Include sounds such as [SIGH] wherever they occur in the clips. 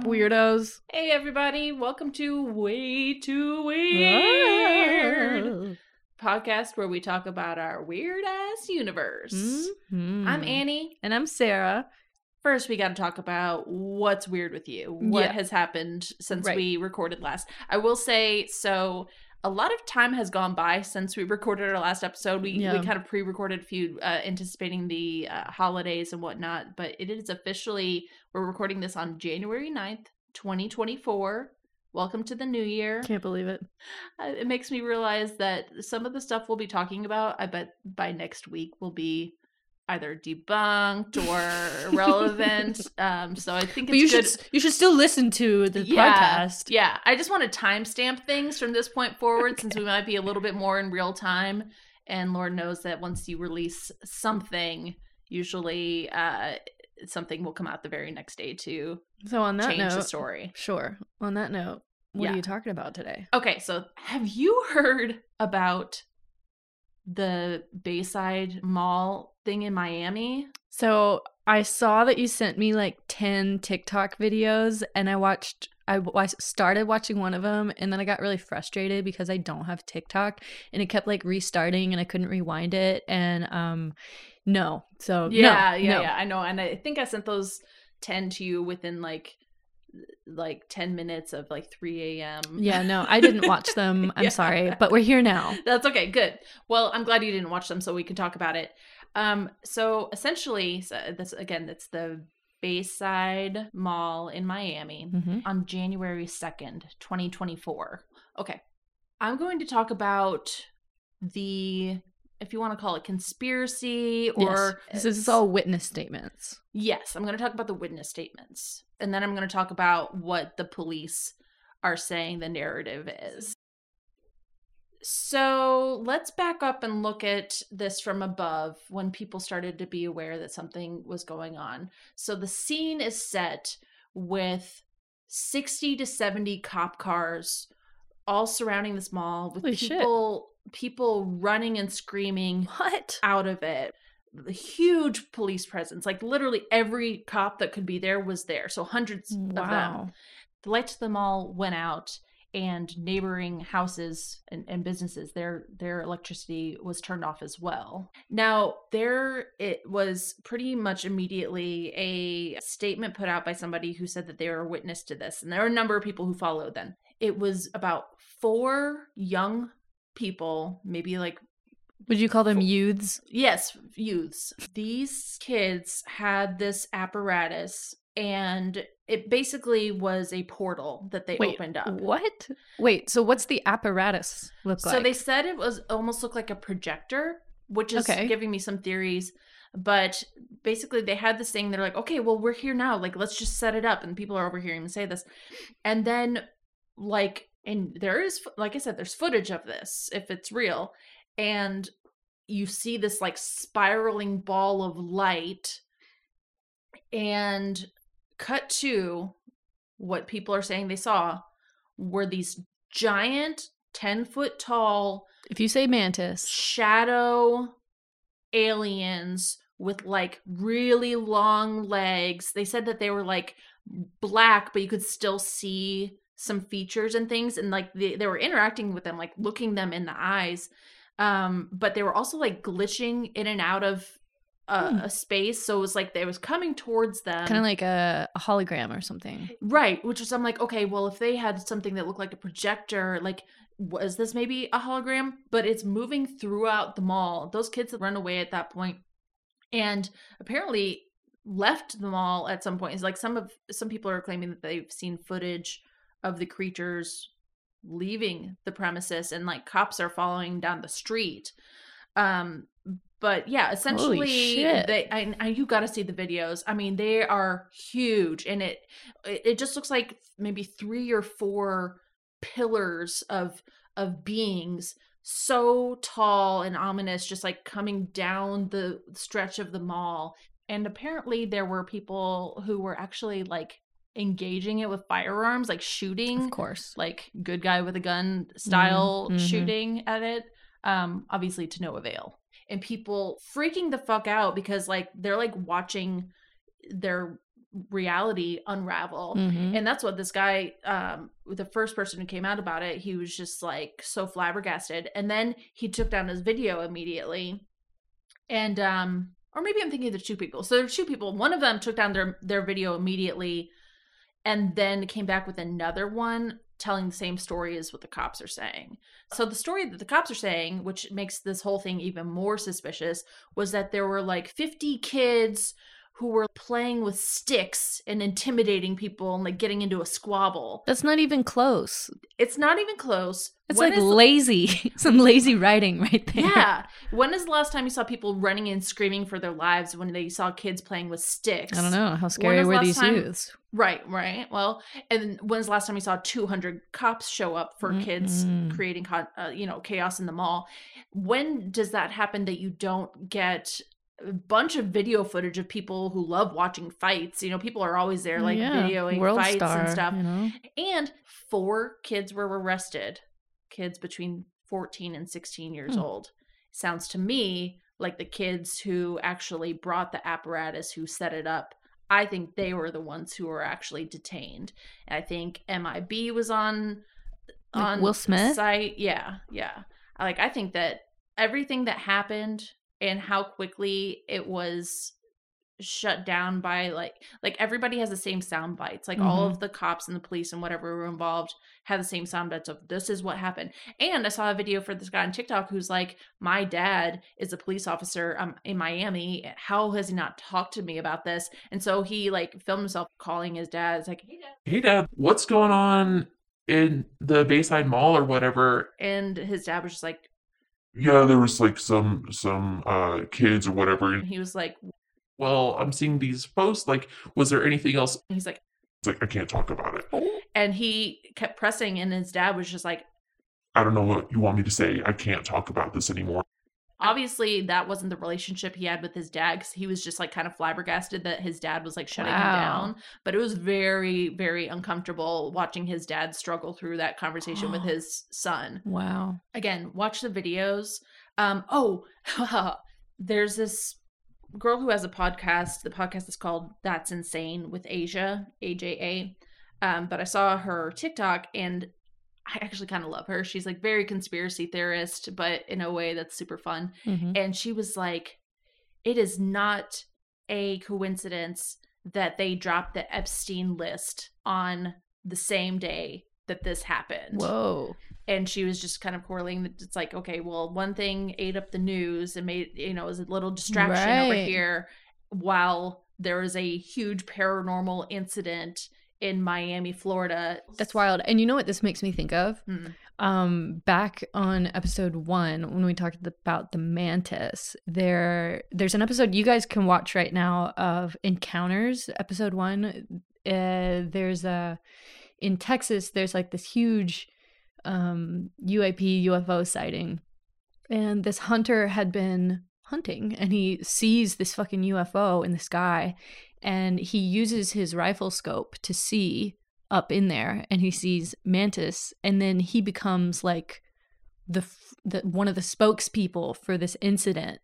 up, weirdos? Hey, everybody. Welcome to Way Too Weird podcast where we talk about our weird ass universe. Mhm. I'm Annie. And I'm Sarah. First, we got to talk about what's weird with you. What Yeah. has happened since Right. we recorded last. I will say, so a lot of time has gone by since we recorded our last episode. We, Yeah. we kind of pre recorded a few, uh, anticipating the uh, holidays and whatnot, but it is officially, we're recording this on January 9th, 2024. Welcome to the new year. Can't believe it. Uh, it makes me realize that some of the stuff we'll be talking about, I bet by next week will be either debunked or irrelevant. [LAUGHS] um, so I think it's But you good. should you should still listen to the Yeah, podcast. Yeah, I just want to timestamp things from this point forward since we might be a little bit more in real time. And Lord knows that once you release something, usually uh, something will come out the very next day to So on that change the note, story. sure. On that note, what Yeah. are you talking about today? Okay, so have you heard about the Bayside Mall thing in Miami? So I saw that you sent me like 10 TikTok videos and I watched I started watching one of them and then I got really frustrated because I don't have TikTok and it kept like restarting and I couldn't rewind it and um no. So no, yeah, yeah, no. yeah. I know, and I think I sent those ten to you within like like ten minutes of like three a.m. Yeah, no, I didn't watch [LAUGHS] them. I'm Yeah. sorry, but we're here now. That's okay. Good. Well, I'm glad you didn't watch them, so we can talk about it. Um, so essentially, so this again, it's the Bayside Mall in Miami. hmm on January 2nd, 2024. Okay. I'm going to talk about the, if you want to call it conspiracy or. yes. this is all witness statements. Yes, I'm going to talk about the witness statements. And then I'm going to talk about what the police are saying the narrative is. So let's back up and look at this from above when people started to be aware that something was going on. So the scene is set with 60 to 70 cop cars all surrounding this mall with Holy shit. people people running and screaming What? out of it. The huge police presence, like literally every cop that could be there was there. So hundreds of them. Wow. The lights of the mall went out, and neighboring houses and, and businesses, their their electricity was turned off as well. Now there it was pretty much immediately a statement put out by somebody who said that they were a witness to this, and there were a number of people who followed them. It was about four young people, maybe like Would you call them youths? Yes, youths. These kids had this apparatus and it basically was a portal that they Wait, opened up. What? Wait, so what's the apparatus look like? So they said it was almost looked like a projector, which is Okay. giving me some theories. But basically, they had this thing. They're like, okay, well, we're here now. Like, let's just set it up. And people are overhearing them say this. And then, like, and there is, like I said, there's footage of this if it's real. And you see this, like, spiraling ball of light. And cut to what people are saying they saw were these giant 10 foot tall if you say mantis, shadow aliens with like really long legs. They said that they were like black, but you could still see some features and things. And like they, they were interacting with them, like looking them in the eyes. Um, but they were also like glitching in and out of a, Hmm. a space. So it was like they was coming towards them. kind of like a, a hologram or something. Right, which was I'm like, okay, well, if they had something that looked like a projector, like was this maybe a hologram? But it's moving throughout the mall. Those kids had run away at that point, and apparently left the mall at some point. It's like some of some people are claiming that they've seen footage of the creatures leaving the premises, and like cops are following down the street. Um, but yeah, essentially, they I, I you got to see the videos. I mean, they are huge, and it it it just looks like maybe three or four pillars of of beings so tall and ominous just like coming down the stretch of the mall and apparently there were people who were actually like engaging it with firearms like shooting Of course. like good guy with a gun style mhm. shooting at it um obviously to no avail and people freaking the fuck out because like they're like watching their reality unravel. Mhm. And that's what this guy, um, the first person who came out about it, he was just like so flabbergasted. And then he took down his video immediately. And um, or maybe I'm thinking of the two people. So there were two people. One of them took down their their video immediately and then came back with another one telling the same story as what the cops are saying. So the story that the cops are saying, which makes this whole thing even more suspicious, was that there were like 50 kids who were playing with sticks and intimidating people and like getting into a squabble. That's not even close. It's not even close. It's When like is- lazy. [LAUGHS] Some lazy writing right there. yeah. When is the last time you saw people running and screaming for their lives when they saw kids playing with sticks? I don't know. How scary were last these time- youths? Right, right. Well, and when's the last time you saw 200 cops show up for kids Mm-mm. creating, uh, you know, chaos in the mall? When does that happen that you don't get a bunch of video footage of people who love watching fights? You know, people are always there, like Yeah, videoing World fights star, and stuff. You know? And four kids were arrested, kids between 14 and 16 years Hmm. old. Sounds to me like the kids who actually brought the apparatus, who set it up. I think they were the ones who were actually detained. And I think MIB was on Like on Will Smith? site. Yeah, yeah. Like I think that everything that happened and how quickly it was shut down by like like everybody has the same sound bites like all Mhm. of the cops and the police and whatever were involved had the same sound bites of this is what happened. And i saw a video for this guy on tiktok who's like my dad is a police officer um, in miami. How has he not talked to me about this? And so he like filmed himself calling his dad. It's like hey dad. Hey, Dad, what's going on in the Bayside Mall or whatever? and his dad was just like Yeah, there was like some some uh kids or whatever. and he was like Well, I'm seeing these posts. Like, was there anything else? he's like It's like I can't talk about it. and he kept pressing and his dad was just like I don't know what you want me to say. I can't talk about this anymore. Obviously that wasn't the relationship he had with his dad 'cause he was just like kind of flabbergasted that his dad was like shutting him down. But it was very very uncomfortable watching his dad struggle through that conversation with [GASPS] his son. Wow. again watch the videos. Um oh [LAUGHS] there's this girl who has a podcast. The podcast is called that's insane with asia aja um but i saw her tiktok and i actually kind of love her she's like very conspiracy theorist but in a way that's super fun Mhm. and she was like it is not a coincidence that they dropped the epstein list on the same day that this happened Whoa. and she was just kind of correlating that it's like okay well one thing ate up the news and made you know was a little distraction over here while there was a huge paranormal incident in miami florida That's wild. And you know what this makes me think of? Hmm. Um, back on episode one, when we talked about the mantis, there there's an episode you guys can watch right now of Encounters, episode one. Uh, there's a in Texas, there's like this huge um UAP UFO sighting. And this hunter had been hunting and he sees this fucking UFO in the sky and he uses his rifle scope to see up in there and he sees mantis and then he becomes like the, the one of the spokespeople for this incident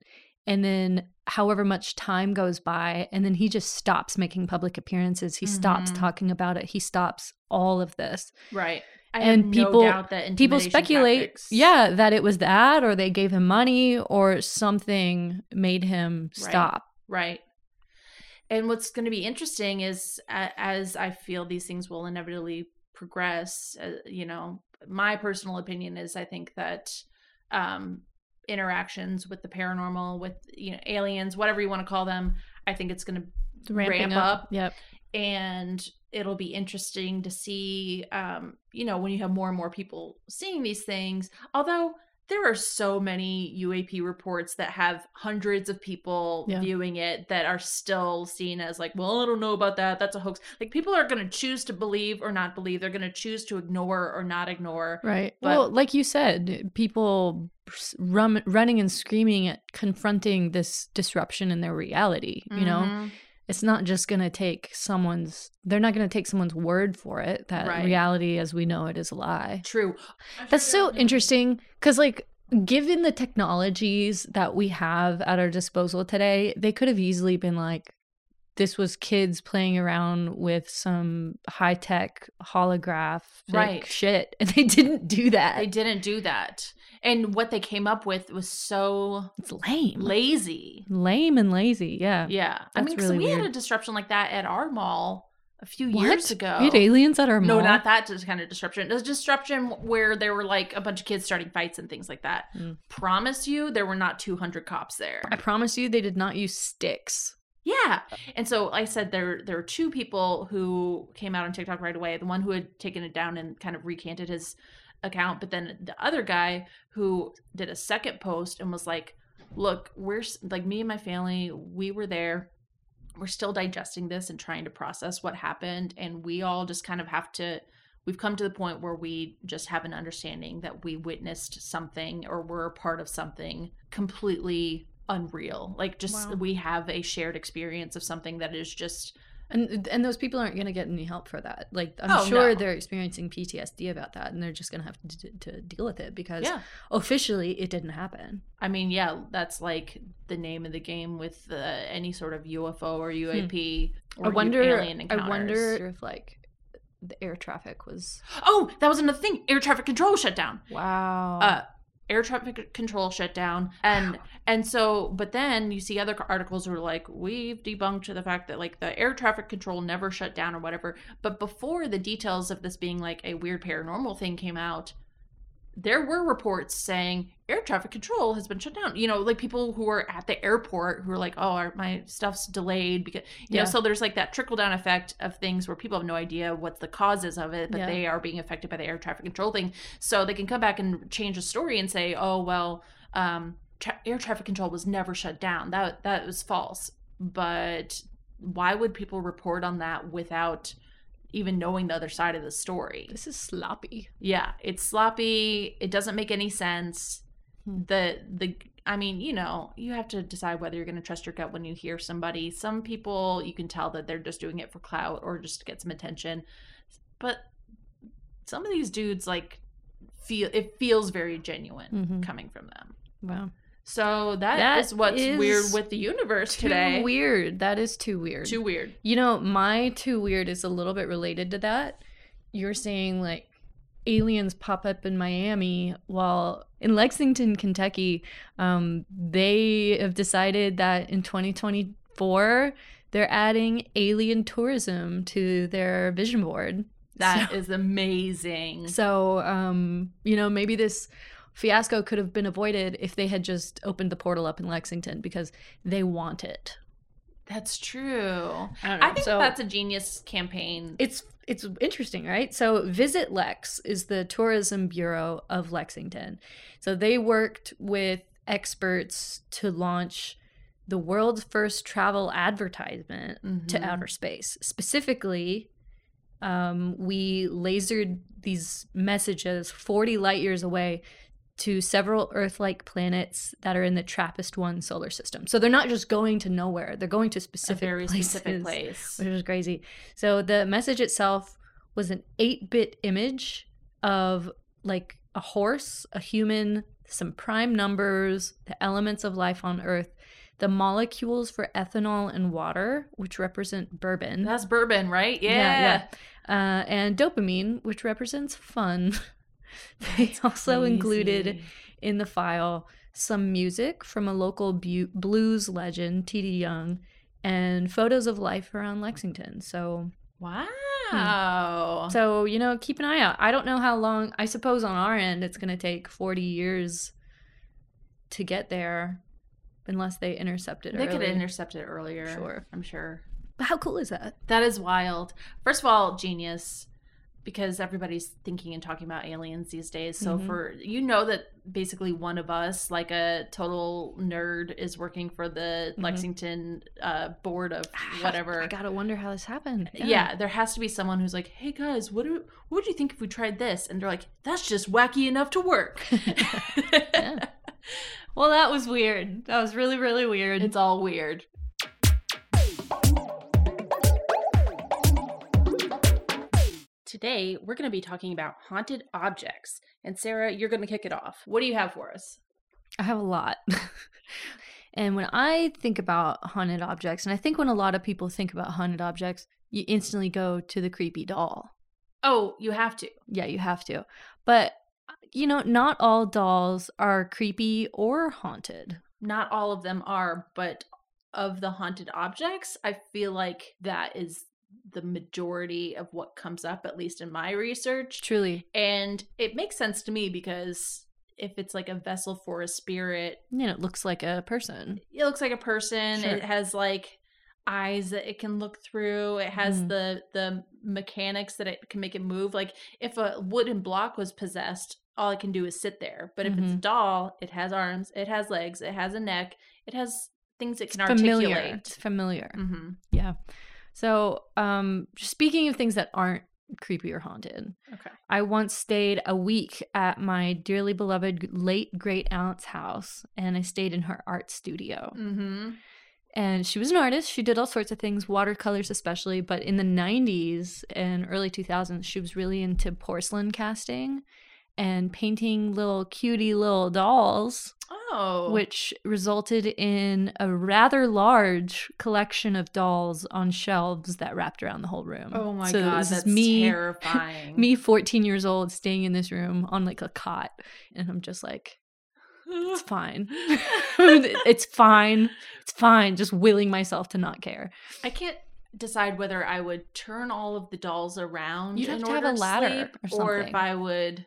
and then however much time goes by and then he just stops making public appearances he stops Mhm. talking about it he stops all of this right I And people- no doubt that people speculate tactics- yeah that it was that or they gave him money or something made him Right. stop Right. And what's going to be interesting is uh, as I feel these things will inevitably progress, uh, you know, my personal opinion is I think that um interactions with the paranormal with you know aliens whatever you want to call them i think it's going to ramp up. up. yep and it'll be interesting to see um you know when you have more and more people seeing these things although there are so many UAP reports that have hundreds of people Yeah. viewing it that are still seen as like, well, I don't know about that. That's a hoax. Like people are going to choose to believe or not believe. They're going to choose to ignore or not ignore. Right. But- well, like you said, people rum, running and screaming at confronting this disruption in their reality. You know, Mhm. It's not just going to take someone's, they're not going to take someone's word for it that Right. reality as we know it is a lie. True. That's so interesting because, like, given the technologies that we have at our disposal today, they could have easily been like, this was kids playing around with some high tech holograph Right. shit, and they didn't do that. They didn't do that. And what they came up with was so It's lame, lazy. lame and lazy. Yeah. Yeah. I mean, really we had a disruption like that at our mall a few What? years ago. We had aliens at our mall. no, not that kind of disruption. It was disruption where there were like a bunch of kids starting fights and things like that. Mm. Promise you, there were not 200 cops there. I promise you, they did not use sticks. Yeah. Uh, and so I said there there were two people who came out on TikTok right away. The one who had taken it down and kind of recanted his account, but then the other guy who did a second post and was like, "Look, we're like me and my family, we were there. We're still digesting this and trying to process what happened and we all just kind of have to We've come to the point where we just have an understanding that we witnessed something or were a part of something completely unreal. Like just Wow. we have a shared experience of something that is just And and those people aren't going to get any help for that. Like I'm Oh, sure no. they're experiencing PTSD about that, and they're just going to have to, to deal with it because yeah. officially it didn't happen. I mean, yeah, that's like the name of the game with uh, any sort of UFO or UAP. Or Hmm. I u- wonder. alien I wonder if like the air traffic was Oh, that was another thing. Air traffic control shut down. wow. Uh, air traffic control shut down, and and so, but then you see other articles who are like, we've debunked the fact that like the air traffic control never shut down or whatever. But before the details of this being like a weird paranormal thing came out, there were reports saying air traffic control has been shut down. You know, like people who are at the airport who are like, oh, our, my stuff's delayed because you Yeah. know. So there's like that trickle down effect of things where people have no idea what the causes of it, but Yeah. they are being affected by the air traffic control thing. So they can come back and change the story and say, oh well, um, tra- air traffic control was never shut down. That that was false. But why would people report on that without even knowing the other side of the story? this is sloppy. Yeah, it's sloppy. It doesn't make any sense. Hmm. The the I mean, you know, you have to decide whether you're going to trust your gut when you hear somebody. Some people you can tell that they're just doing it for clout or just to get some attention. But some of these dudes like feel it feels very genuine Mhm. coming from them. Wow. So that That is what's is weird with the universe Too today. weird. That is too weird. Too weird. You know, my too weird is a little bit related to that. You're saying like aliens pop up in Miami while in Lexington, Kentucky, um, they have decided that in 2024 they're adding alien tourism to their vision board. That So- is amazing. [LAUGHS] So, um, you know, maybe this fiasco could have been avoided if they had just opened the portal up in Lexington because they want it. That's true. I, don't I think So- that's a genius campaign. it's it's interesting, right? So Visit Lex is the tourism bureau of Lexington. So they worked with experts to launch the world's first travel advertisement to Mhm. outer space. Specifically, um, we lasered these messages 40 light years away to several Earth like planets that are in the TRAPPIST 1 solar system. So they're not just going to nowhere, they're going to a specific very places specific place. which is crazy. So the message itself was an 8-bit image of like a horse, a human, some prime numbers, the elements of life on Earth, the molecules for ethanol and water, which represent bourbon. That's bourbon, right? Yeah. Yeah, Uh, and dopamine, which represents fun. [LAUGHS] [LAUGHS] they also included in the file some music from a local bu- blues legend, Tee Dee Young, and photos of life around Lexington. So, hmm. Wow. so you know, keep an eye out. I don't know how long. I suppose on our end, it's going to take forty years to get there, unless they intercept it. they could early. have intercepted it earlier. Sure. I'm sure. But how cool is that? That is wild. First of all, genius. Because everybody's thinking and talking about aliens these days. So Mhm. for you know that basically one of us, like a total nerd, is working for the Mhm. Lexington uh, board of whatever. I gotta wonder how this happened. yeah. there has to be someone who's like, "Hey guys, what do what would you think if we tried this?" And they're like, "That's just wacky enough to work." [LAUGHS] Yeah. [LAUGHS] Well, that was weird. That was really, really weird. It's all weird. Today, we're going to be talking about haunted objects. And Sarah, you're going to kick it off. What do you have for us? I have a lot. [LAUGHS] And when I think about haunted objects, and I think when a lot of people think about haunted objects, you instantly go to the creepy doll. Oh, you have to. Yeah, you have to. But, you know, not all dolls are creepy or haunted. Not all of them are, but of the haunted objects, I feel like that is the majority of what comes up, at least in my research. Truly. And it makes sense to me because if it's like a vessel for a spirit, know, it looks like a person. it looks like a person. Sure. It has like eyes that it can look through. It has Mhm. the the mechanics that it can make it move. Like if a wooden block was possessed, all it can do is sit there. But if it's a Mhm. doll, it has arms, it has legs, it has a neck, it has things it can familiar. articulate. It's familiar. hmm Yeah. So, um, speaking of things that aren't creepy or haunted, Okay. I once stayed a week at my dearly beloved late great aunt's house, and I stayed in her art studio. hmm And she was an artist. She did all sorts of things, watercolors especially. But in the 90s and early 2000s, she was really into porcelain casting and painting little cutie little dolls, Oh. which resulted in a rather large collection of dolls on shelves that wrapped around the whole room. Oh my So god, that's me, [LAUGHS] terrifying. me, 14 years old, staying in this room on like a cot. And I'm just like, it's [LAUGHS] fine. [LAUGHS] it's fine. It's fine. Just willing myself to not care. I can't decide whether I would turn all of the dolls around You'd have to have order a ladder sleep, or or if. I would.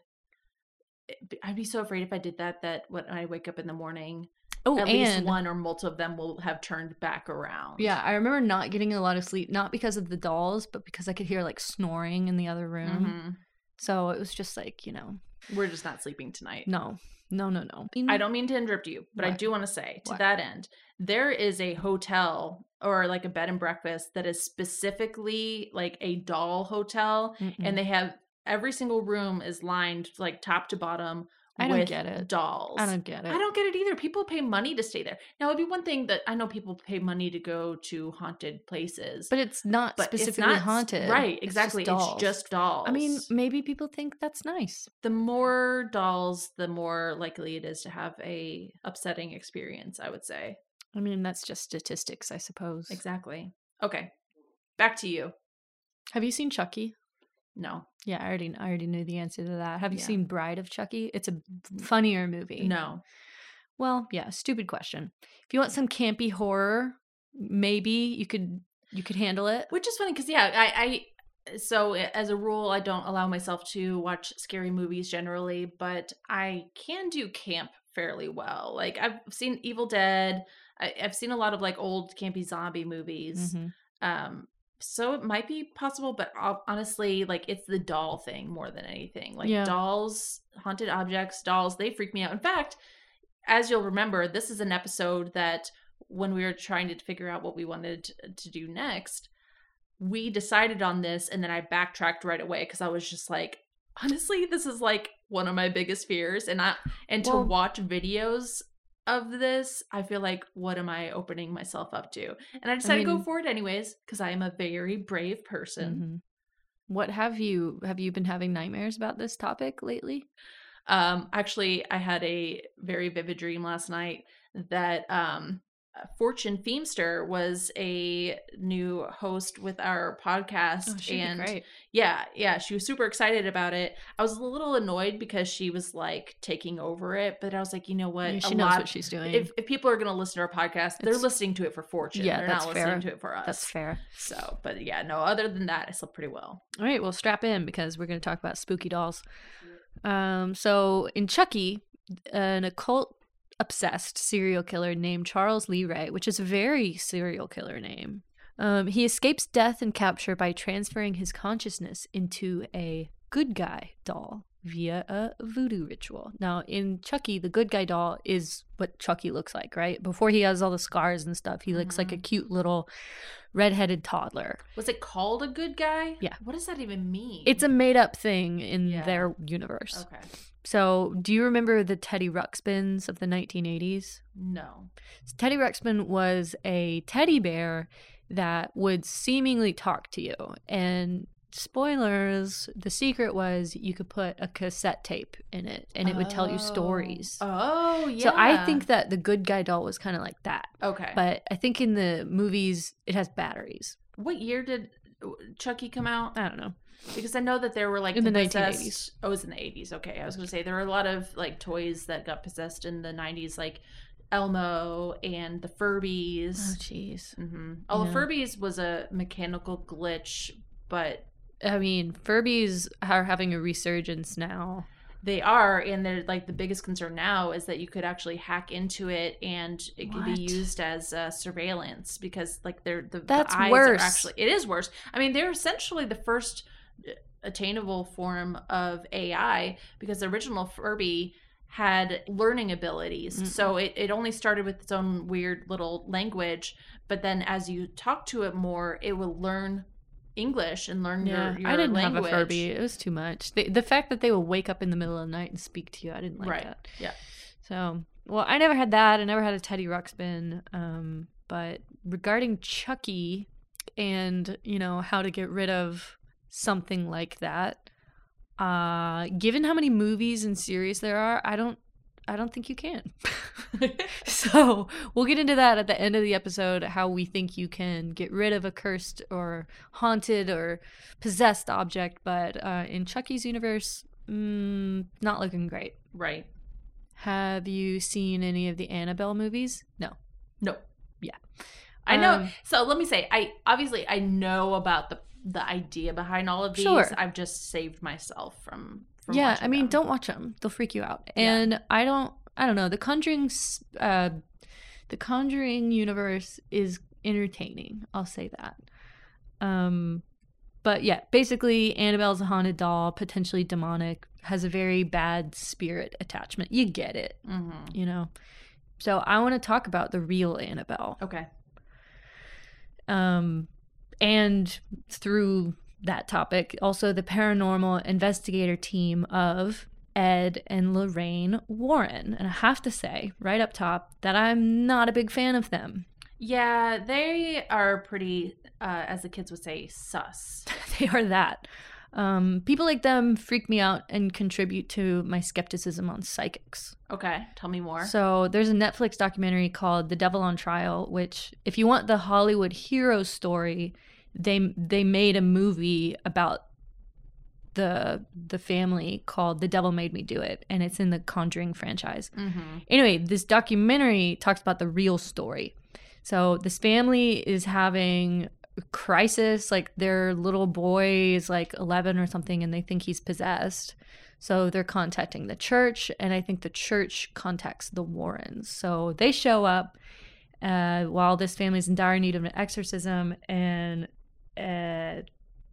I'd be so afraid if I did that that when I wake up in the morning, Oh, at least one or multiple of them will have turned back around. yeah, I remember not getting a lot of sleep, not because of the dolls, but because I could hear like snoring in the other room. Mhm. So it was just like, you know, we're just not sleeping tonight. no, no, no, no. I don't mean to interrupt you, but I do want to say to What? that end, there is a hotel or like a bed and breakfast that is specifically like a doll hotel, Mm-mm. and they have every single room is lined like top to bottom I don't with get it. dolls. I don't get it. I don't get it either. People pay money to stay there. Now, it'd be one thing that I know people pay money to go to haunted places, but it's not but it's specifically not- haunted. Right, It's just exactly. It's just dolls. I mean, maybe people think that's nice. the more dolls, the more likely it is to have a upsetting experience. I would say I mean, that's just statistics, I suppose. exactly. Okay, back to you. Have you seen Chucky? No, Yeah, I already I already knew the answer to that. Have you Yeah. seen Bride of Chucky? It's a funnier movie. no. Well, yeah, stupid question. If you want some campy horror, maybe you could you could handle it. Which is funny because yeah, I, I so as a rule I don't allow myself to watch scary movies generally, but I can do camp fairly well. Like I've seen Evil Dead. I, I've seen a lot of like old campy zombie movies. Mhm. Um, so it might be possible, but honestly, like it's the doll thing more than anything. Like Yeah. dolls, haunted objects, dolls, they freak me out. In fact, as you'll remember, this is an episode that when we were trying to figure out what we wanted to, to do next, we decided on this and then I backtracked right away because I was just like, honestly, this is like one of my biggest fears. And I and to watch videos of this, I feel like what am I opening myself up to? And I decided to mean- go for it anyways because I am a very brave person. Mhm. What have you have you been having nightmares about this topic lately? Um, actually, I had a very vivid dream last night that um, Fortune Feimster was a new host with our podcast, Oh, and yeah, yeah, she was super excited about it. I was a little annoyed because she was like taking over it, but I was like, you know what? Yeah, A she knows lot- what she's doing. If, if people are going to listen to our podcast, they're It's- listening to it for Fortune. Yeah, they're that's not fair. listening to it for us. That's fair. So, but yeah, no. Other than that, I slept pretty well. All right, well, strap in because we're going to talk about spooky dolls. Um, so in Chucky, an occult obsessed serial killer named Charles Lee Ray, which is a very serial killer name, um, he escapes death and capture by transferring his consciousness into a good guy doll via a voodoo ritual. Now, in Chucky, the good guy doll is what Chucky looks like, right? Before he has all the scars and stuff, he looks like a mm-hmm. cute little redheaded toddler. Was it called a good guy? Yeah. What does that even mean? It's a made up thing in Yeah. their universe. okay. So, do you remember the Teddy Ruxpins of the 1980s? No. Teddy Ruxpin was a teddy bear that would seemingly talk to you. And spoilers, the secret was you could put a cassette tape in it and it would tell you stories. Oh, yeah. So I think that the good guy doll was kind of like that. Okay. But I think in the movies it has batteries. what year did Chucky come out? I don't know. Because I know that there were like In the possessed- 1980s. Oh, it was in the 80s. Okay. I was going to say there were a lot of like toys that got possessed in the 90s, like Elmo and the Furbies. Oh jeez. hmm Oh, the Furbies was a mechanical glitch, but I mean, Furbies are having a resurgence now. they are, and they're like the biggest concern now is that you could actually hack into it and it could What? be used as uh, surveillance because like they're the, the That's eyes worse. are actually it is worse. I mean, they're essentially the first uh, attainable form of AI because the original Furby had learning abilities. Mm. So it, it only started with its own weird little language, but then as you talk to it more, it will learn English and learn Yeah, your, your I didn't language. have a Furby. It was too much. The, the fact that they would wake up in the middle of the night and speak to you, I didn't like Right. that. Yeah. So, well, I never had that. I never had a Teddy Ruxpin. Um, but regarding Chucky and you know how to get rid of something like that, uh, given how many movies and series there are, I don't, I don't think you can. [LAUGHS] so we'll get into that at the end of the episode. How we think you can get rid of a cursed or haunted or possessed object, but uh, in Chucky's universe, mm, not looking great. Right. Have you seen any of the Annabelle movies? No. No. Yeah. I know. Um, so let me say, I obviously I know about the the idea behind all of these. Sure. I've just saved myself from. From yeah, I mean, them. don't watch them; they'll freak you out. Yeah. And I don't, I don't know. The Conjuring, uh, the Conjuring universe is entertaining. I'll say that. Um, but yeah, basically, Annabelle's a haunted doll, potentially demonic, has a very bad spirit attachment. You get it, Mhm. you know. So I want to talk about the real Annabelle. Okay. um, and through that topic, also the paranormal investigator team of Ed and Lorraine Warren. And I have to say, right up top, that I'm not a big fan of them. Yeah, they are pretty, uh, as the kids would say, sus. [LAUGHS] they are that. Um, people like them freak me out and contribute to my skepticism on psychics. Okay, tell me more. So there's a Netflix documentary called The Devil on Trial, which if you want the Hollywood hero story, they they made a movie about the the family called The Devil Made Me Do It, and it's in the Conjuring franchise. mm-hmm. Anyway, this documentary talks about the real story. So this family is having a crisis, like their little boy is like 11 or something, and they think he's possessed. So they're contacting the church, and I think the church contacts the Warrens. So they show up uh, while this family's in dire need of an exorcism. And uh,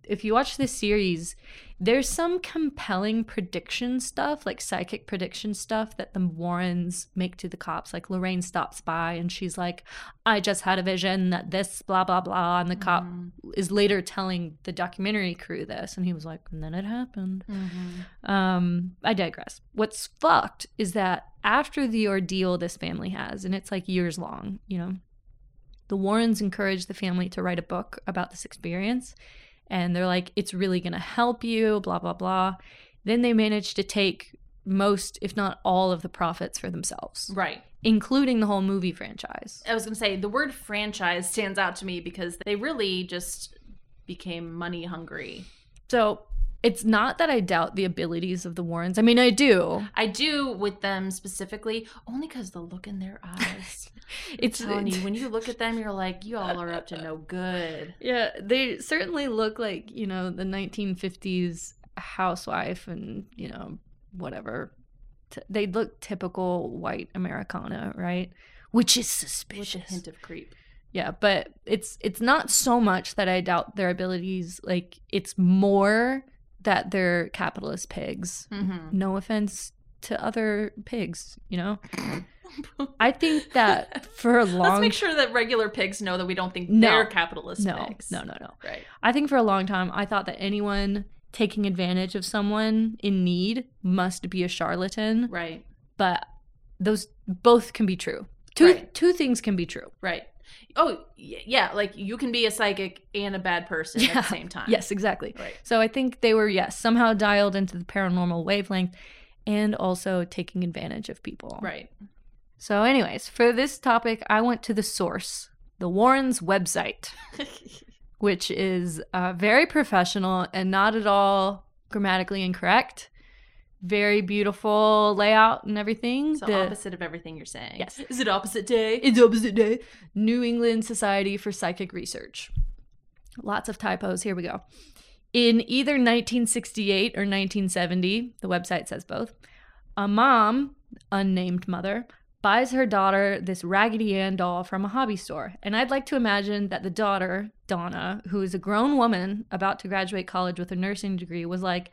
if you watch this series, there's some compelling prediction stuff, like psychic prediction stuff that the Warrens make to the cops. Like Lorraine stops by and she's like, I just had a vision that this, blah, blah, blah. And the cop Mhm. is later telling the documentary crew this. And he was like, and then it happened. Mm-hmm. Um, I digress. What's fucked is that after the ordeal this family has, and it's like years long, you know, the Warrens encourage the family to write a book about this experience. And they're like, it's really going to help you, blah, blah, blah. Then they manage to take most, if not all, of the profits for themselves, Right. including the whole movie franchise. I was going to say the word franchise stands out to me because they really just became money hungry. So it's not that I doubt the abilities of the Warrens. I mean, I do. I do with them specifically, only because the look in their eyes. [LAUGHS] It's Tony, when you look at them, you're like, you all are up to no good. Yeah, they certainly look like, you know, the 1950s housewife and, you know, whatever. T- they look typical white Americana, right? Which is suspicious. With a hint of creep. yeah, but it's it's not so much that I doubt their abilities, like it's more that they're capitalist pigs. Mm-hmm. No offense to other pigs, you know? [LAUGHS] I think that for a long Let's make sure that regular pigs know that we don't think No. they're capitalist no, pigs. no, no, no. Right. I think for a long time, I thought that anyone taking advantage of someone in need must be a charlatan. Right. But those both can be true. Two Right. two things can be true. Right. Oh, yeah. Like you can be a psychic and a bad person at the same time. [LAUGHS] Yes, exactly. Right. So I think they were, yes, somehow dialed into the paranormal wavelength and also taking advantage of people. Right. So, anyways, for this topic, I went to the source, the Warrens website, [LAUGHS] which is uh, very professional and not at all grammatically incorrect. Very beautiful layout and everything. So The- opposite of everything you're saying. Yes. Is it opposite day? It's opposite day. New England Society for Psychic Research. Lots of typos. Here we go. In either 1968 or 1970, the website says both, a mom, unnamed mother, buys her daughter this Raggedy Ann doll from a hobby store. And I'd like to imagine that the daughter, Donna, who is a grown woman about to graduate college with a nursing degree, was like,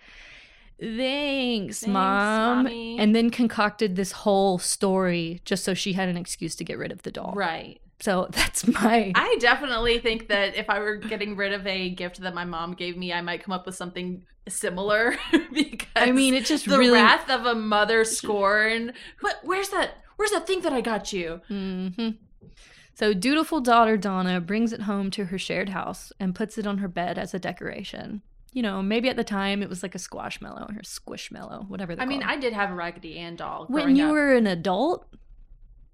Thanks, Thanks, mom. Mommy." And then concocted this whole story just so she had an excuse to get rid of the doll. Right. So [LAUGHS] that's my. I definitely think that if I were getting rid of a gift that my mom gave me, I might come up with something similar [LAUGHS] because I mean, it just the really. wrath of a mother scorn. What? Where's that? Where's that thing that I got you? Mm-hmm. So, dutiful daughter Donna brings it home to her shared house and puts it on her bed as a decoration. You know, maybe at the time it was like a squashmallow or squishmallow, whatever I mean, called. I did have a Raggedy Ann doll when you up. were an adult,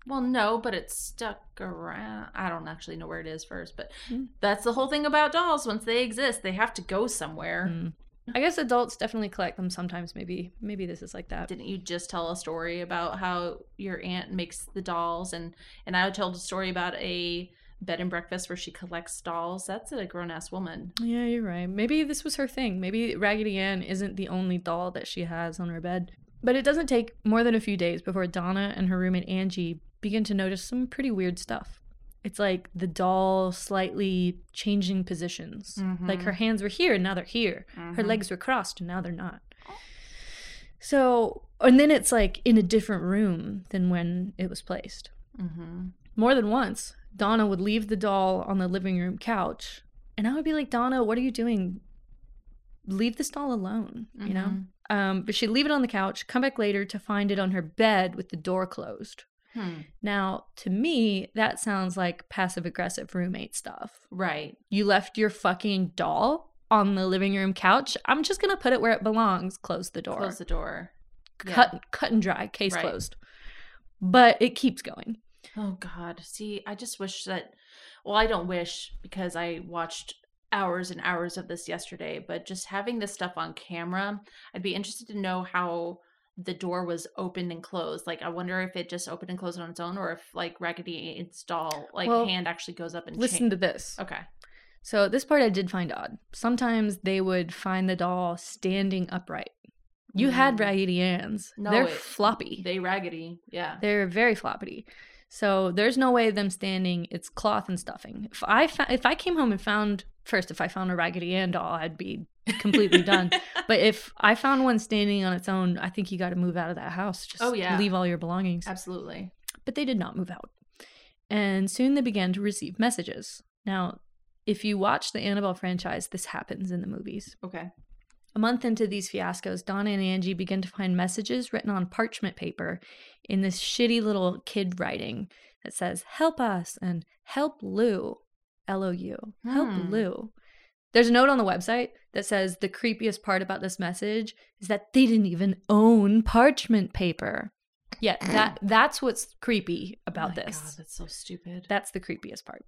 Well, no, but it stuck around. I don't actually know where it is first, but Hmm. that's the whole thing about dolls. Once they exist, they have to go somewhere. Mm. I guess adults definitely collect them sometimes. Maybe, maybe this is like that. Didn't you just tell a story about how your aunt makes the dolls, and and I told a story about a bed and breakfast where she collects dolls? That's a grown ass woman. Yeah, you're right. Maybe this was her thing. Maybe Raggedy Ann isn't the only doll that she has on her bed. But it doesn't take more than a few days before Donna and her roommate Angie begin to notice some pretty weird stuff. It's like the doll slightly changing positions. Like her hands were here and now they're here. Her Mhm. legs were crossed and now they're not. So, and then it's like in a different room than when it was placed. Mm-hmm. More than once, Donna would leave the doll on the living room couch, and I would be like, Donna, what are you doing? Leave this doll alone, you know? Um, but she'd leave it on the couch, come back later to find it on her bed with the door closed. Hmm. Now, to me, that sounds like passive aggressive roommate stuff. Right. You left your fucking doll on the living room couch. I'm just gonna put it where it belongs. Close the door. Close the door. Yeah. cut, cut and dry. Case Right. closed. But it keeps going. Oh God. See, I just wish that well, I don't wish because I watched hours and hours of this yesterday, but just having this stuff on camera, I'd be interested to know how the door was opened and closed. Like I wonder if it just opened and closed on its own or if like Raggedy Ann's doll like Well, hand actually goes up and Listen to this. Okay. So this part I did find odd. Sometimes they would find the doll standing upright. You had Mm. Raggedy Ann's. No, They're it- floppy. They raggedy. Yeah. They're very floppy. So there's no way of them standing. It's cloth and stuffing. If I fa- if I came home and found first, if I found a Raggedy Ann doll, I'd be completely done. [LAUGHS] But if I found one standing on its own, I think you got to move out of that house. Just Oh, yeah. leave all your belongings. Absolutely. But they did not move out. And soon they began to receive messages. Now, if you watch the Annabelle franchise, this happens in the movies. Okay. A month into these fiascos, Donna and Angie begin to find messages written on parchment paper in this shitty little kid writing that says, Help us and help Lou. L O U. Help Hmm. Lou. There's a note on the website that says the creepiest part about this message is that they didn't even own parchment paper. Yeah, that [CLEARS THROAT] that's what's creepy about oh my this. God, that's so stupid. That's the creepiest part.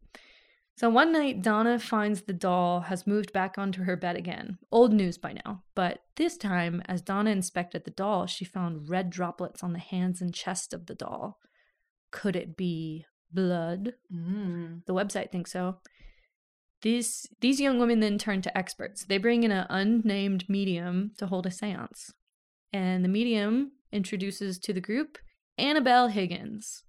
So one night, Donna finds the doll has moved back onto her bed again. Old news by now. But this time, as Donna inspected the doll, she found red droplets on the hands and chest of the doll. Could it be blood? mm. The website thinks so. These these young women then turn to experts. They bring in an unnamed medium to hold a séance. And the medium introduces to the group Annabelle Higgins.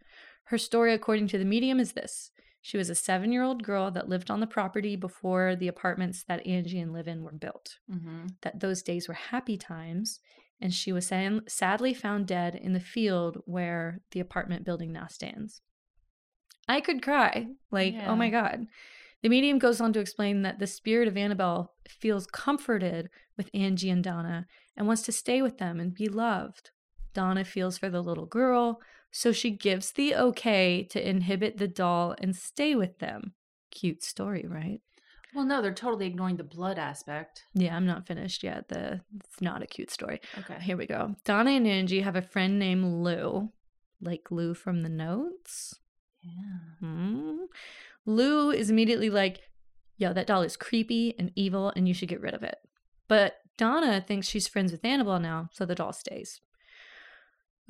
Her story according to the medium is this. She was a 7-year-old girl that lived on the property before the apartments that Angie and live in were built. hmm That those days were happy times and she was san- sadly found dead in the field where the apartment building now stands. I could cry. Like, oh my God. The medium goes on to explain that the spirit of Annabelle feels comforted with Angie and Donna and wants to stay with them and be loved. Donna feels for the little girl, So she gives the okay to inhibit the doll and stay with them. Cute story, right? Well, no, they're totally ignoring the blood aspect. Yeah, I'm not finished yet. The it's not a cute story. Okay. Here we go. Donna and Angie have a friend named Lou, like Lou from the notes. Yeah. Hmm. Lou is immediately like, yo, that doll is creepy and evil and you should get rid of it. But Donna thinks she's friends with Annabelle now, so the doll stays.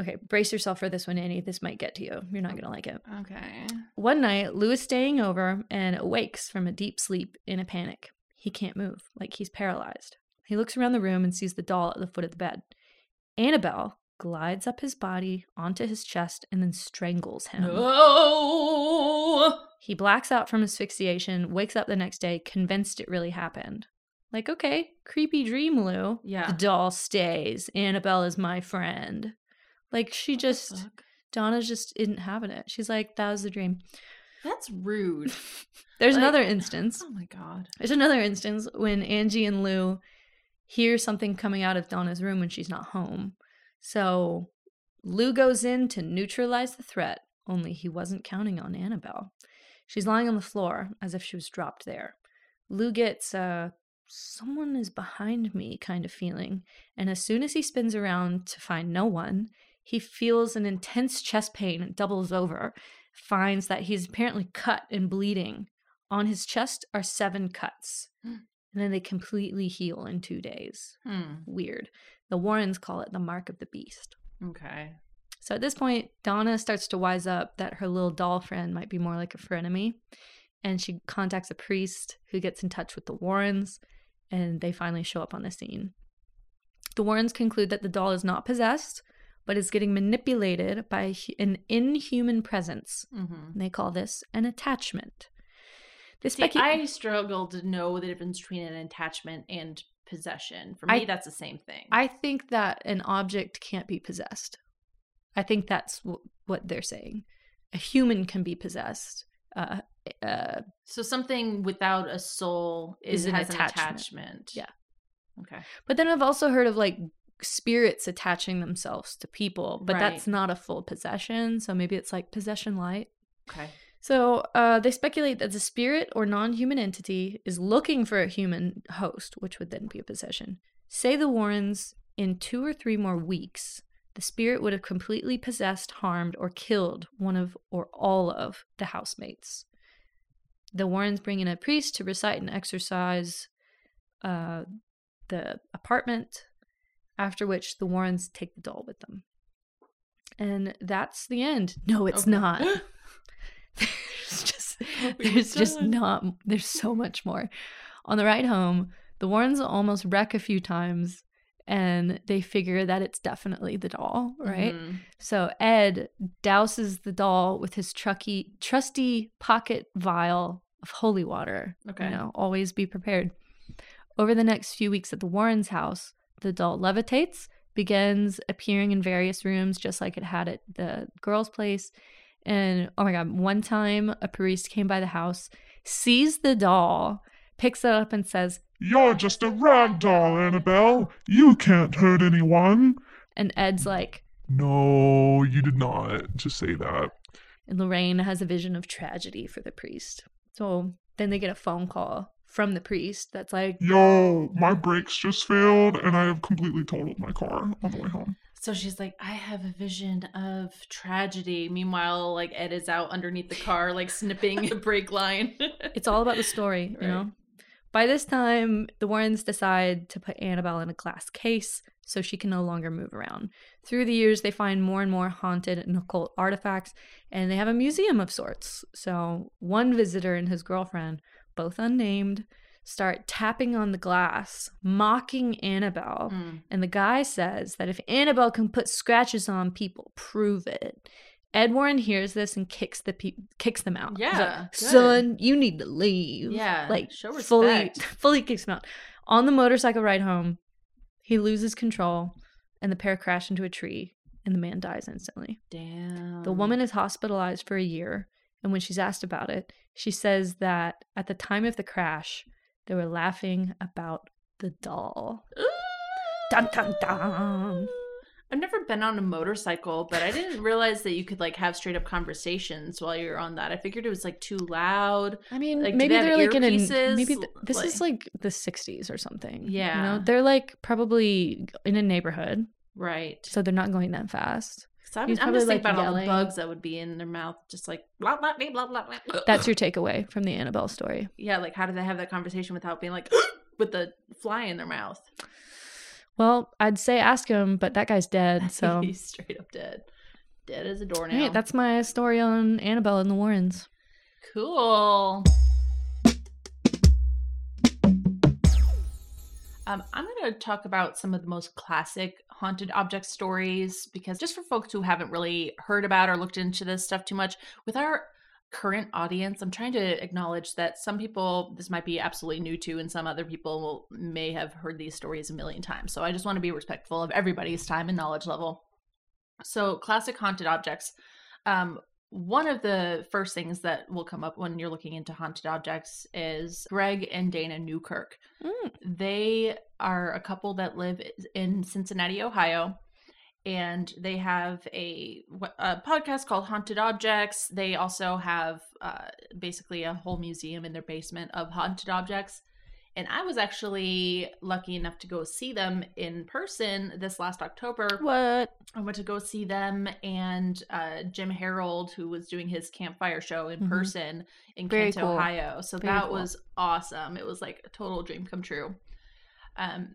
Okay, brace yourself for this one, Annie. This might get to you. You're not going to like it. Okay. One night, Lou is staying over and awakes from a deep sleep in a panic. He can't move, like he's paralyzed. He looks around the room and sees the doll at the foot of the bed. Annabelle glides up his body onto his chest and then strangles him. No. He blacks out from asphyxiation, wakes up the next day, convinced it really happened. Like, okay, creepy dream, Lou. Yeah. The doll stays. Annabelle is my friend. Like, she just, Fuck. Donna just isn't having it. She's like, that was the dream. That's rude. [LAUGHS] There's Like- another instance. Oh my god. There's another instance when Angie and Lou hear something coming out of Donna's room when she's not home. So Lou goes in to neutralize the threat, only he wasn't counting on Annabelle. She's lying on the floor as if she was dropped there. Lou gets a someone is behind me kind of feeling, and as soon as he spins around to find no one, he feels an intense chest pain and doubles over, finds that he's apparently cut and bleeding. On his chest are seven cuts, Hmm. and then they completely heal in two days. Hmm. Weird. The Warrens call it the mark of the beast. Okay. So at this point, Donna starts to wise up that her little doll friend might be more like a frenemy. And she contacts a priest who gets in touch with the Warrens, and they finally show up on the scene. The Warrens conclude that the doll is not possessed, but is getting manipulated by an inhuman presence. Mm-hmm. They call this an attachment. This See, I struggle to know the difference between an attachment and possession. For I- me, that's the same thing. I think that an object can't be possessed. I think that's w- what they're saying. A human can be possessed. Uh, uh, so something without a soul is, Is an attachment. an attachment. Yeah. Okay. but then I've also heard of like spirits attaching themselves to people, but that's not a full possession. So maybe it's like possession light. Okay. So uh, they speculate that the spirit or non human entity is looking for a human host, which would then be a possession. Say the Warrens, in two or three more weeks, the spirit would have completely possessed, harmed, or killed one of or all of the housemates. The Warrens bring in a priest to recite and exorcise uh, the apartment, after which the Warrens take the doll with them. And that's the end. No, it's Okay. not. [GASPS] [LAUGHS] there's just there's just done? not there's so much more. On the ride home, the Warrens almost wreck a few times and they figure that it's definitely the doll, right? Mhm. So Ed douses the doll with his trucky, trusty pocket vial of holy water. Okay. You know, always be prepared. Over the next few weeks at the Warrens' house, the doll levitates, begins appearing in various rooms just like it had at the girls' place. And oh my God, one time a priest came by the house, sees the doll, picks it up and says, You're just a rag doll, Annabelle. You can't hurt anyone. and Ed's like, No, you did not just say that. And Lorraine has a vision of tragedy for the priest. So then they get a phone call from the priest that's like, Yo, my brakes just failed and I have completely totaled my car on the way home. So she's like, I have a vision of tragedy. Meanwhile, like Ed is out underneath the car, like snipping the [LAUGHS] brake line. it's all about the story, you Right. know? By this time, the Warrens decide to put Annabelle in a glass case so she can no longer move around. Through the years, they find more and more haunted and occult artifacts, and they have a museum of sorts. So, one visitor and his girlfriend, both unnamed, start tapping on the glass, mocking Annabelle. Mm. And the guy says that if Annabelle can put scratches on people, prove it. Ed Warren hears this and kicks the pe- kicks them out. He's like, Yeah, son, you need to leave. Yeah, like show fully, [LAUGHS] fully kicks him out. On the motorcycle ride home, he loses control, and the pair crash into a tree, and the man dies instantly. Damn. The woman is hospitalized for a year, and when she's asked about it, she says that at the time of the crash, they were laughing about the doll. Ooh. Dun dun dun. I've never been on a motorcycle, but I didn't realize that you could like have straight up conversations while you're on that. I figured it was like too loud. I mean, Like, maybe they they're like in a maybe th- this Like- is like the '60s or something. Yeah, you know, they're like probably in a neighborhood, Right. so they're not going that fast. So I'm, I'm just thinking like, about all the yelling. bugs that would be in their mouth, just like blah blah blah blah blah. blah. That's your [GASPS] takeaway from the Annabelle story. yeah. Like, how do they have that conversation without being like [GASPS] with the fly in their mouth? Well, I'd say ask him, but that guy's dead. [LAUGHS] So, he's straight up dead, dead as a all doornail. right, that's my story on Annabelle and the Warrens. Cool. Um, I'm going to talk about some of the most classic haunted object stories because just for folks who haven't really heard about or looked into this stuff too much, with our current audience, I'm trying to acknowledge that some people this might be absolutely new to, and some other people may have heard these stories a million times. So I just want to be respectful of everybody's time and knowledge level. So, classic haunted objects. Um, one of the first things that will come up when you're looking into haunted objects is Greg and Dana Newkirk. Mm. They are a couple that live in Cincinnati, Ohio, and they have a, a podcast called Haunted Objects. They also have uh, basically a whole museum in their basement of haunted objects. And I was actually lucky enough to go see them in person this last October. What? I went to go see them and uh, Jim Harold, who was doing his campfire show in Mhm. person in Very Canton, cool. Ohio. So Very that cool. was awesome. It was like a total dream come true. Um,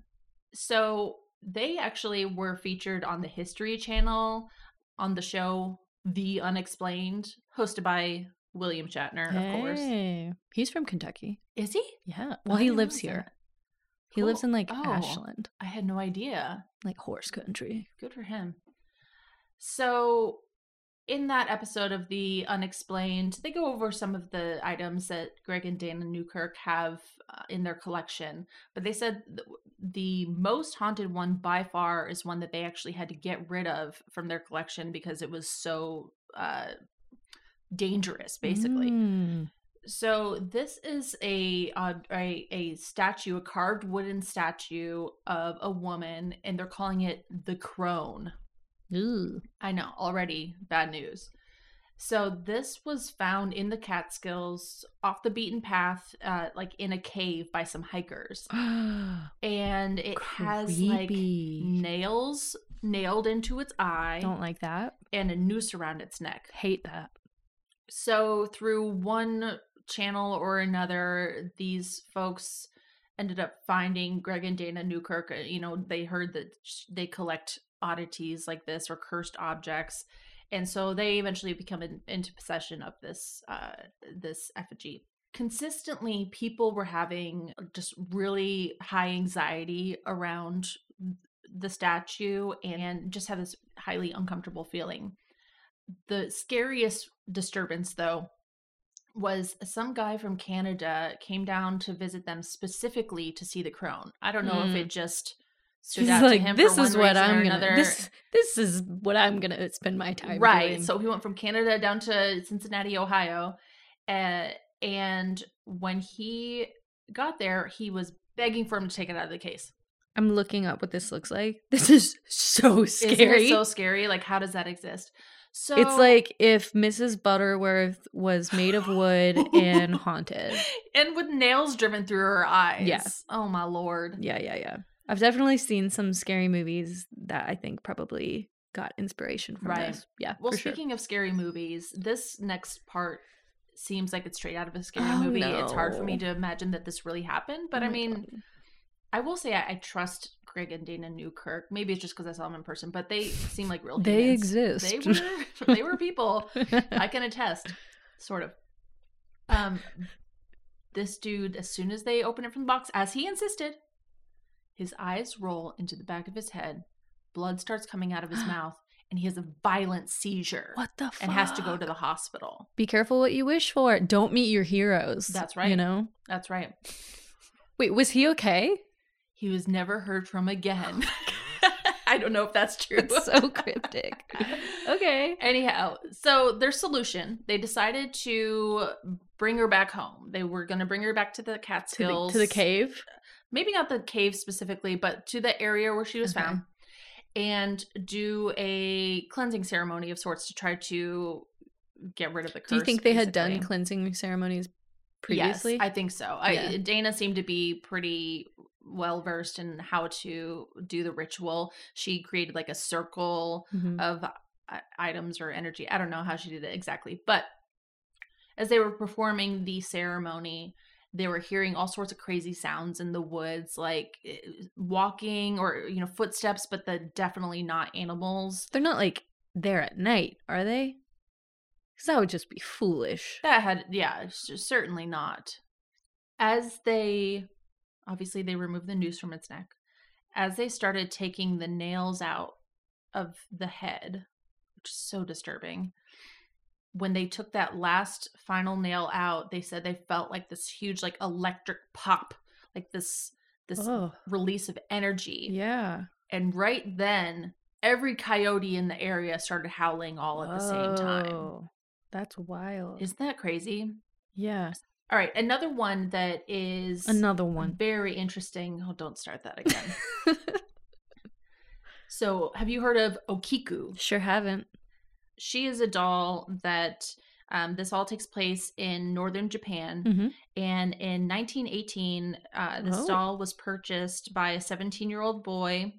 so they actually were featured on the History Channel on the show The Unexplained, hosted by William Shatner, of course. He's from Kentucky. Is he? Yeah. Well, he lives here. that. He lives in like Oh. Ashland, I had no idea. like horse country. Good for him. So, in that episode of The Unexplained, they go over some of the items that Greg and Dana Newkirk have uh, in their collection. But they said th- the most haunted one by far is one that they actually had to get rid of from their collection because it was so uh, dangerous, basically. Mm. So this is a, uh, a a statue, a carved wooden statue of a woman, and they're calling it the crone. Ooh. I know already bad news. So this was found in the Catskills, off the beaten path, uh, like in a cave by some hikers, [GASPS] and it has like nails nailed into its eye Don't like that. and a noose around its neck. Hate that. So through one channel or another, these folks ended up finding Greg and Dana Newkirk. uh, You know, they heard that they collect oddities like this or cursed objects, and so they eventually become in, into possession of this uh, this effigy. Consistently, people were having just really high anxiety around the statue and just had this highly uncomfortable feeling. The scariest disturbance, though, was some guy from Canada came down to visit them specifically to see the crone. I don't know if Mm. it just stood He's out to him. this is what I'm gonna. another. This this is what I'm gonna spend my time right. doing. So he went from Canada down to Cincinnati, Ohio, uh, and when he got there, he was begging for him to take it out of the case. I'm looking up what this looks like. [LAUGHS] This is so scary. so scary? Like, how does that exist? So it's like if Mrs. Butterworth was made of wood and [LAUGHS] haunted. and with nails driven through her eyes. Yeah. Oh my lord. Yeah, yeah, yeah. I've definitely seen some scary movies that I think probably got inspiration from Right. this. Yeah, Well, for sure. speaking of scary movies, this next part seems like it's straight out of a scary Oh, movie. It's hard for me to imagine that this really happened, but Oh I mean, God. I will say I, I trust Greg and Dana Newkirk. Maybe it's just because I saw them in person, but they seem like real. they humans. exist. They were. [LAUGHS] they were people. I can attest, sort of. Um, this dude, as soon as they open it from the box, as he insisted, his eyes roll into the back of his head. Blood starts coming out of his [GASPS] mouth, and he has a violent seizure what the fuck? and has to go to the hospital. Be careful what you wish for. Don't meet your heroes. That's right. You know? That's right. Wait, was he okay? He was never heard from again. Oh [LAUGHS] I don't know if that's true. It's so [LAUGHS] cryptic. Okay. Anyhow, so their solution, they decided to bring her back home. They were going to bring her back to the To the, Catskills. to the cave. Maybe not the cave specifically, but to the area where she was Okay. found. and do a cleansing ceremony of sorts to try to get rid of the curse. Do you think they had done cleansing ceremonies previously? Yes, I think so. I, Dana seemed to be pretty well versed in how to do the ritual. She created like a circle Mhm. of items or energy. I don't know how she did it exactly, but as they were performing the ceremony, they were hearing all sorts of crazy sounds in the woods, like eh, walking or you know footsteps, but the definitely not animals. They're not like there at night, are they? Because that would just be foolish. That had yeah, certainly not. As they obviously they removed the noose from its neck. As they started taking the nails out of the head, which is so disturbing. When they took that last final nail out, they said they felt like this huge like electric pop, like this this Oh, release of energy. yeah. And right then, every coyote in the area started howling all at the same time. That's wild. Isn't that crazy? yeah. All right, another one that is Another one. very interesting. Oh, don't start that [LAUGHS] again. so, have you heard of Okiku? sure haven't. She is a doll that um, this all takes place in northern Japan. Mhm. And in 1918, uh, this Oh. doll was purchased by a 17 year old boy,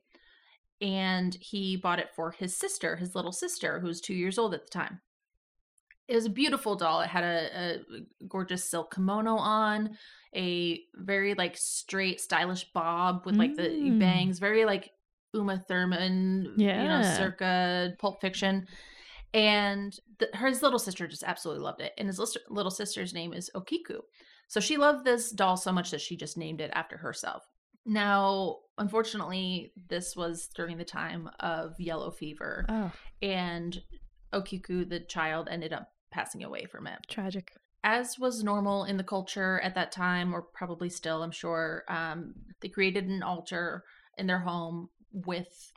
and he bought it for his sister, his little sister, who was two years old at the time. It was a beautiful doll. It had a, a gorgeous silk kimono on, a very like straight, stylish bob with like the Mm. bangs, very like Uma Thurman, you know, Yeah. circa Pulp Fiction. And the, his little sister just absolutely loved it. And his little sister's name is Okiku. So she loved this doll so much that she just named it after herself. Now, unfortunately, this was during the time of yellow fever, Oh, and Okiku, the child, ended up passing away from it. tragic. As was normal in the culture at that time, or probably still, I'm sure, um, they created an altar in their home with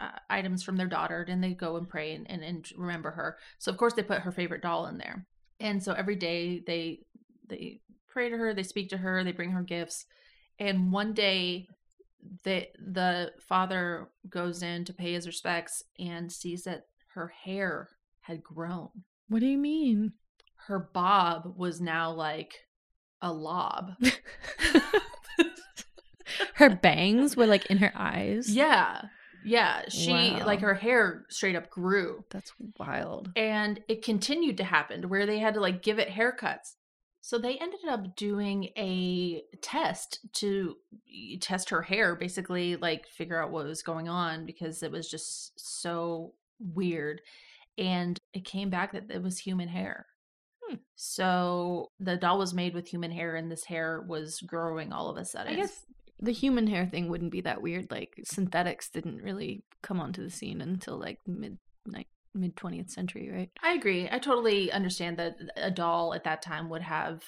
uh, items from their daughter, and they go and pray and, and, and remember her. So of course they put her favorite doll in there, and so every day they they pray to her, they speak to her, they bring her gifts, and one day the the father goes in to pay his respects and sees that her hair had grown. What do you mean? Her bob was now like a lob. [LAUGHS] her bangs were like in her eyes. Yeah. Yeah. She like her hair straight up grew. That's wild. And it continued to happen to where they had to like give it haircuts. So they ended up doing a test to test her hair, basically like figure out what was going on because it was just so weird. And it came back that it was human hair. Hmm. So the doll was made with human hair and this hair was growing all of a sudden. I guess the human hair thing wouldn't be that weird. Like synthetics didn't really come onto the scene until like mid mid twentieth century, right? I agree. I totally understand that a doll at that time would have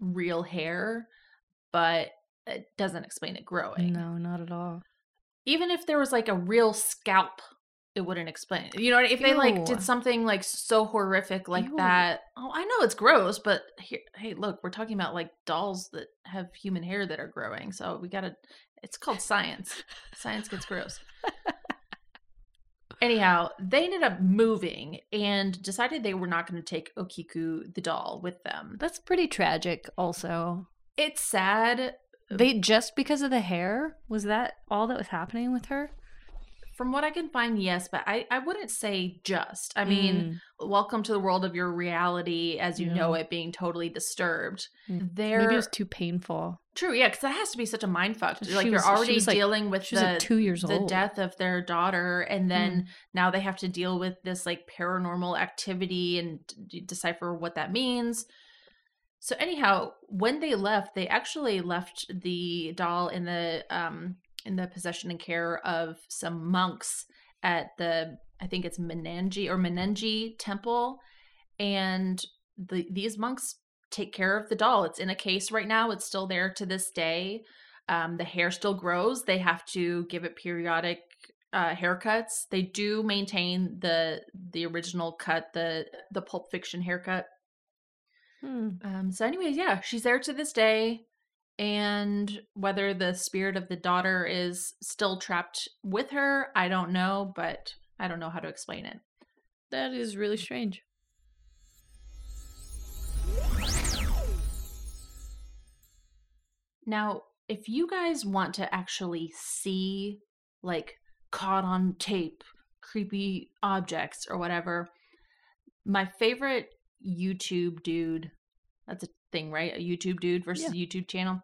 real hair, but it doesn't explain it growing. No, not at all. Even if there was like a real scalp, it wouldn't explain. You know, if they like did something like so horrific like Ew. that. Oh, I know it's gross, but here, hey, look, we're talking about like dolls that have human hair that are growing. So we got to it's called science. science gets gross. Anyhow, they ended up moving and decided they were not going to take Okiku the doll with them. That's pretty tragic. Also, It's sad. they just because of the hair was that all that was happening with her? From what I can find, yes, but I, I wouldn't say just. I mean, welcome to the world of your reality as you Yeah. know it being totally disturbed. Mm. There, maybe it was too painful. true, yeah, because that has to be such a mind fuck. Like was- you're already was, like- dealing with the like two years the old. death of their daughter and then Mm. now they have to deal with this like paranormal activity and d- decipher what that means so anyhow when they left they actually left the doll in the um in the possession and care of some monks at the i think it's menengi or menengi temple and the these monks take care of the doll it's in a case right now it's still there to this day um, the hair still grows. They have to give it periodic uh, haircuts. They do maintain the the original cut, the the Pulp Fiction haircut. Hmm. Um, so, anyways, yeah, she's there to this day, And whether the spirit of the daughter is still trapped with her, I don't know, but I don't know how to explain it. That is really strange. Now, if you guys want to actually see like caught on tape creepy objects or whatever, my favorite YouTube dude, that's a thing, right? A YouTube dude versus Yeah. YouTube channel,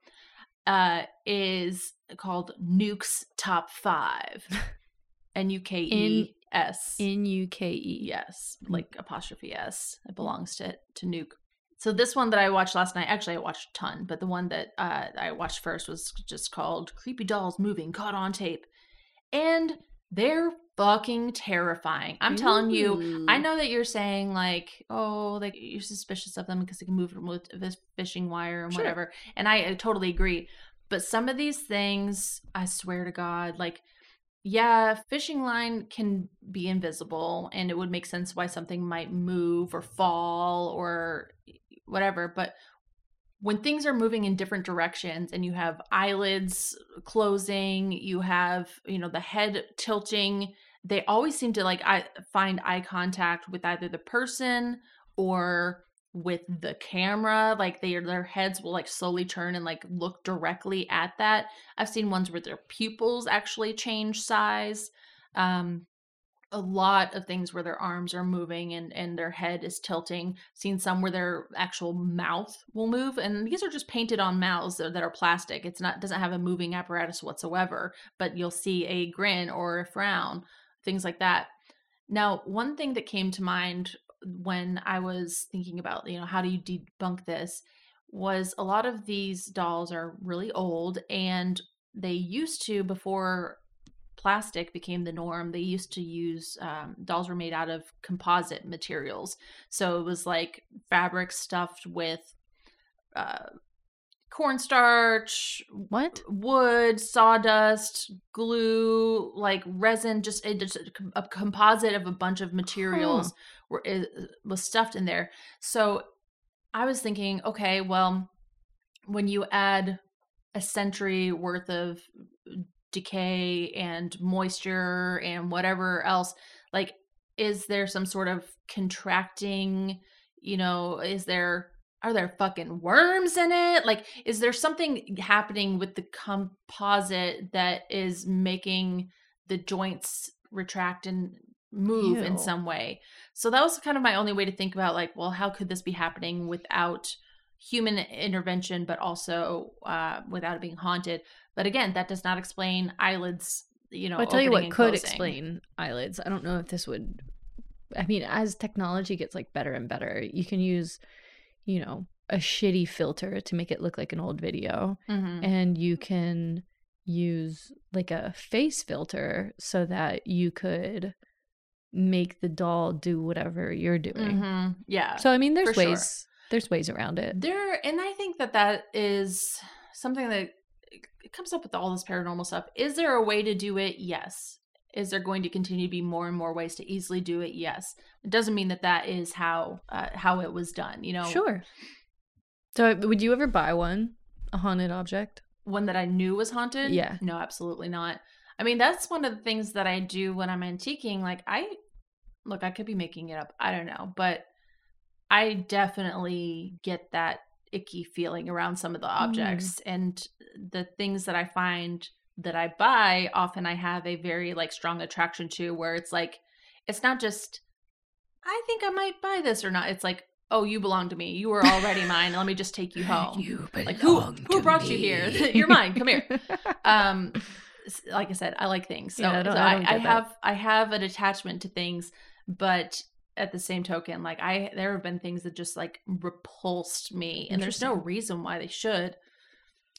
uh, is called Nuke's Top 5. [LAUGHS] N U K E S. N U K E. Yes, like apostrophe S. It belongs to to Nuke. So this one that I watched last night, actually I watched a ton, but the one that uh, I watched first was just called "Creepy Dolls Moving Caught on Tape," and they're fucking terrifying. I'm telling you. I know that you're saying like, oh, like you're suspicious of them because they can move with this fishing wire and Sure. whatever, and I uh, totally agree. But some of these things, I swear to God, like yeah, fishing line can be invisible and it would make sense why something might move or fall or whatever. But when things are moving in different directions and you have eyelids closing, you have, you know, the head tilting, they always seem to like I find eye contact with either the person or with the camera like they their heads will like slowly turn and like look directly at that. I've seen ones where their pupils actually change size um a lot of things where their arms are moving and and their head is tilting seen some where their actual mouth will move and these are just painted on mouths that, that are plastic it's not doesn't have a moving apparatus whatsoever but you'll see a grin or a frown things like that. Now one thing that came to mind when I was thinking about, you know, how do you debunk this was a lot of these dolls are really old and they used to before plastic became the norm they used to use um, dolls were made out of composite materials so it was like fabric stuffed with uh, cornstarch What? wood, sawdust, glue, like resin, just a, just a a composite of a bunch of materials were is, was stuffed in there. So I was thinking, okay, well, when you add a century worth of decay and moisture and whatever else, like, is there some sort of contracting? You know, is there are there fucking worms in it? Like, is there something happening with the composite that is making the joints retract and move in some way? So that was kind of my only way to think about, like, well, how could this be happening without human intervention, but also uh, without it being haunted? But again, that does not explain eyelids. You know, I'll tell you what could closing. explain eyelids. I don't know if this would. I mean, as technology gets like better and better, you can use, you know, a shitty filter to make it look like an old video, Mhm. and you can use like a face filter so that you could make the doll do whatever you're doing. Mhm. Yeah. So I mean, there's ways. There's ways around it. There, and I think that that is something that it comes up with all this paranormal stuff. Is there a way to do it? Yes. Is there going to continue to be more and more ways to easily do it? Yes. It doesn't mean that that is how uh, how it was done. You know, Sure. So would you ever buy one, a haunted object? one that I knew was haunted. Yeah. No, absolutely not. I mean, that's one of the things that I do when I'm antiquing. Like, I look, I could be making it up. I don't know, but I definitely get that icky feeling around some of the objects and the things that I find that I buy. Often, I have a very like strong attraction to where it's like, it's not just, I think I might buy this or not. It's like, oh, you belong to me. You were already mine. Let me just take you [LAUGHS] home. You belong like who who brought you here? [LAUGHS] You're mine. Come here [LAUGHS] um like i said i like things so, Yeah, I so I I, don't I, get that. have i have an attachment to things but at the same token like i there have been things that just like repulsed me and there's no reason why they should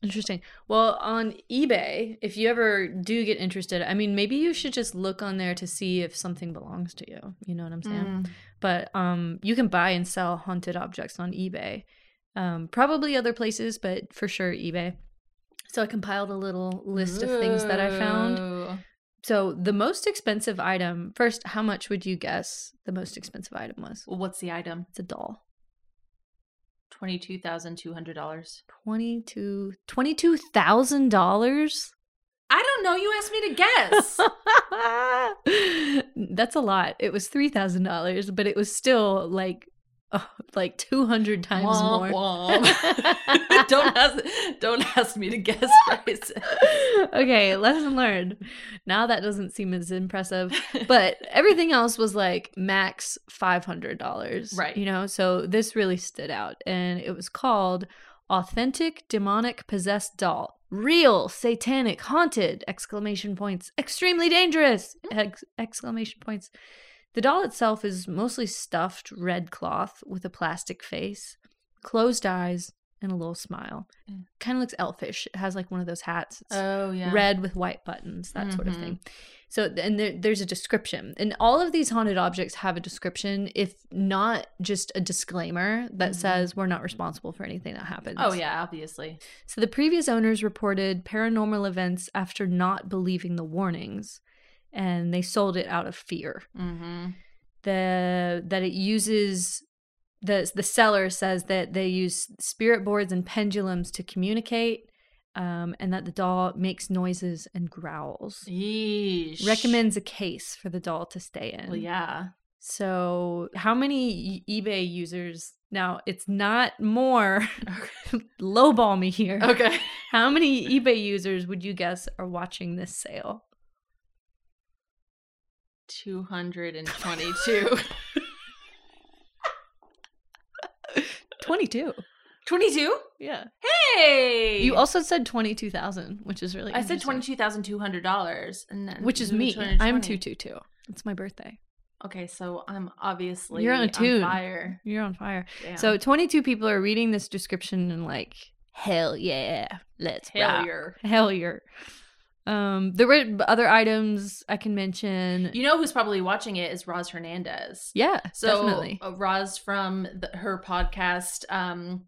Interesting. Well, on eBay, if you ever do get interested, I mean, maybe you should just look on there to see if something belongs to you. You know what I'm saying? Mm. But um, you can buy and sell haunted objects on eBay. Um, probably other places, but for sure eBay. So I compiled a little list of things that I found. So the most expensive item. First, how much would you guess the most expensive item was? well, what's the item It's a doll. Twenty-two thousand two hundred dollars. 22 $22,000? I don't know. You asked me to guess. [LAUGHS] That's a lot. It was $3,000, but it was still like oh, [LAUGHS] like 200 times Womp more. womp. [LAUGHS] don't ask. Don't ask me to guess prices. [LAUGHS] okay, lesson learned. Now that doesn't seem as impressive, but everything else was like max $500. Right. You know, so this really stood out and it was called Authentic Demonic Possessed Doll. Real, satanic, haunted! Exclamation points. Extremely dangerous! Hmm. Ex- exclamation points. The doll itself is mostly stuffed red cloth with a plastic face, closed eyes, and a little smile. Mm. Kind of looks elfish. It has like one of those hats. It's Oh yeah. red with white buttons, that sort of thing. So, and there, there's a description. And all of these haunted objects have a description, if not just a disclaimer that Mhm. says we're not responsible for anything that happens. Oh yeah, obviously. So the previous owners reported paranormal events after not believing the warnings, and they sold it out of fear. Mm-hmm. The that it uses the the seller says that they use spirit boards and pendulums to communicate, um, and that the doll makes noises and growls. Yeesh. Recommends a case for the doll to stay in. Well, yeah. So, how many eBay users? Now, it's not more. [LAUGHS] lowball me here. Okay. How many eBay users would you guess are watching this sale? Two hundred and twenty-two. [LAUGHS] 22. Twenty-two. Yeah. Hey. You also said 22,000, which is really I said interesting. twenty-two thousand two hundred dollars, and then Which is me. I'm 222. It's my birthday. Okay, so I'm obviously You're on a tune. fire. You're on fire. Damn. So 22 people are reading this description and like, hell yeah, let's hell rock. yeah. Hell yeah. Um, there were other items I can mention. You know who's probably watching it is Roz Hernandez. yeah, So definitely. uh, Roz from the, her podcast, um,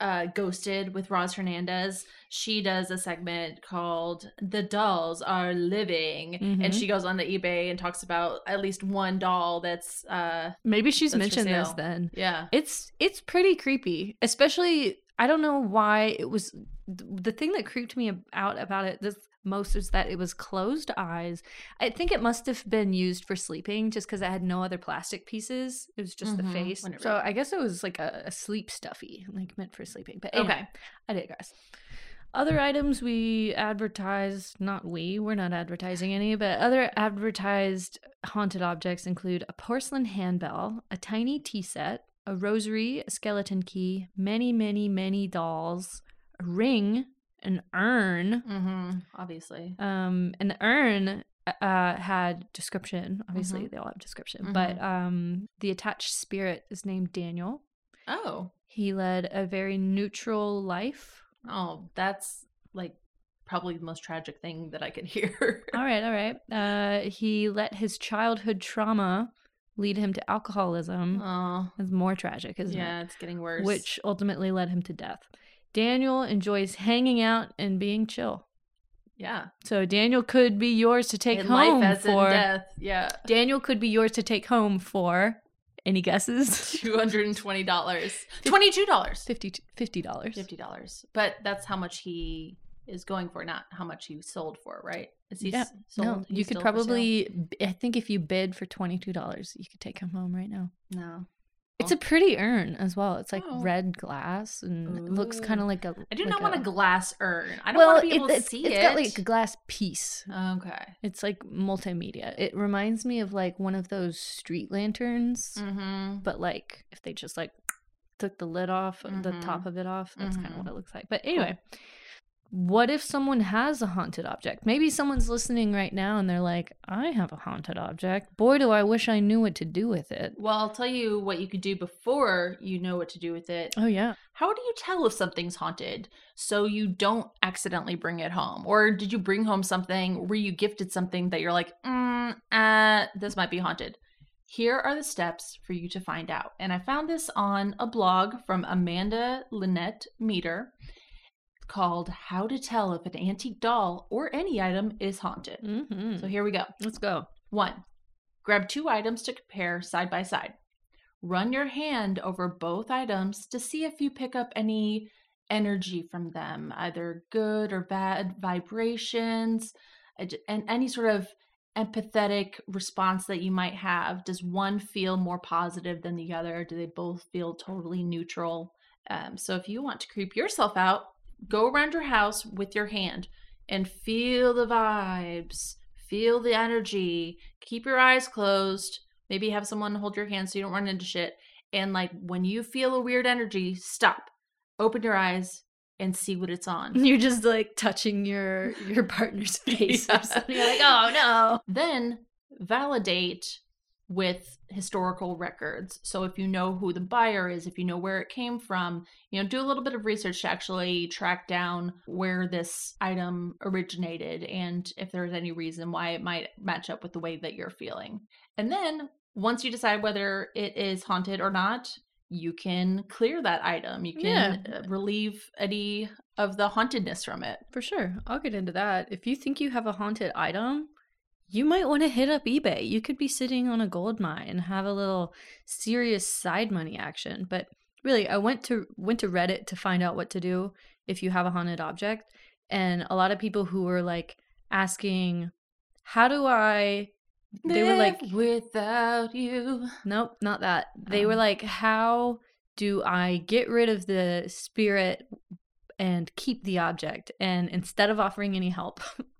uh, Ghosted with Roz Hernandez. She does a segment called "The Dolls Are Living," Mhm. and she goes on the eBay and talks about at least one doll that's, uh, Maybe she's that's mentioned this then. yeah, It's it's pretty creepy, especially I don't know why it was the thing that creeped me out about it this most is that it was closed eyes. I think it must have been used for sleeping just because it had no other plastic pieces. It was just Mhm, the face. whenever- So I guess it was like a, a sleep stuffy, like meant for sleeping. But anyway, okay. I digress. Other items we advertised, not we, we're not advertising any, but other advertised haunted objects include a porcelain handbell, a tiny tea set, a rosary, a skeleton key, many, many, many dolls, a ring, an urn. Mm-hmm. Obviously, Um, and the urn uh, had description. Obviously, Mhm. they all have description, but um, the attached spirit is named Daniel. oh, He led a very neutral life. oh, that's like probably the most tragic thing that I could [LAUGHS] hear. All right, all right. Uh, he let his childhood trauma lead him to alcoholism. oh, It's more tragic, isn't yeah, it's getting worse. Which ultimately led him to death. Daniel enjoys hanging out and being chill. yeah, So Daniel could be yours to take in home life as for. in death. Yeah, Daniel could be yours to take home for. Any guesses? [LAUGHS] two hundred and twenty dollars, twenty-two dollars, Fifty dollars. fifty dollars. But that's how much he is going for, not how much he sold for, right? Is he Yeah, sold? No, He's you could still for sale? probably. I think if you bid for twenty two dollars, you could take him home right now. no. It's a pretty urn as well. It's like Oh. red glass and it looks kind of like a. I do like not want a glass urn. I don't well, want to be able it, to see it's it. It's got like a glass piece. okay. It's like multimedia. It reminds me of like one of those street lanterns, Mm-hmm. but like if they just like took the lid off, the Mhm. top of it off. That's kind Mhm. of what it looks like. But anyway, what if someone has a haunted object? Maybe someone's listening right now and they're like, I have a haunted object. Boy, do I wish I knew what to do with it. Well, I'll tell you what you could do before you know what to do with it. Oh, yeah. How do you tell if something's haunted so you don't accidentally bring it home? Or did you bring home something where you gifted something that you're like, mm, uh, this might be haunted? Here are the steps for you to find out. And I found this on a blog from Amanda Linette Meder called How to Tell If an Antique Doll or Any Item is Haunted. Mm-hmm. So here we go. Let's go. One, grab two items to compare side by side. run your hand over both items to see if you pick up any energy from them, either good or bad vibrations, and any sort of empathetic response that you might have. Does one feel more positive than the other? Do they both feel totally neutral? Um, so if you want to creep yourself out, go around your house with your hand and feel the vibes, feel the energy. Keep your eyes closed. Maybe have someone hold your hand so you don't run into shit. And like when you feel a weird energy, stop, open your eyes, and see what it's on. [LAUGHS] You're just like touching your your partner's [LAUGHS] face Yeah. or something. You're like, oh no. then validate with historical records. So if you know who the buyer is, if you know where it came from, you know, do a little bit of research to actually track down where this item originated and if there's any reason why it might match up with the way that you're feeling. And then once you decide whether it is haunted or not, you can clear that item. You can Yeah. uh, relieve any of the hauntedness from it. For sure. I'll get into that. If you think you have a haunted item, you might want to hit up eBay. You could be sitting on a gold mine and have a little serious side money action. But really, I went to went to Reddit to find out what to do if you have a haunted object, and a lot of people who were like asking, "How do I?" They were like, without you. Nope, not that. They were Oh. like, how do I get rid of the spirit and keep the object? And instead of offering any help, [LAUGHS]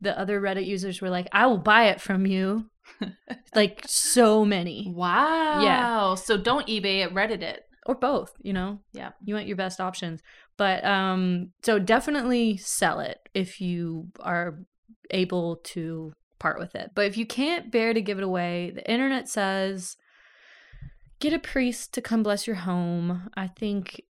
the other Reddit users were like, I will buy it from you. [LAUGHS] like so many. Wow. Yeah. So don't eBay it, Reddit it. Or both, you know? Yeah. You want your best options. But um so definitely sell it if you are able to part with it. But if you can't bear to give it away, the internet says get a priest to come bless your home. I think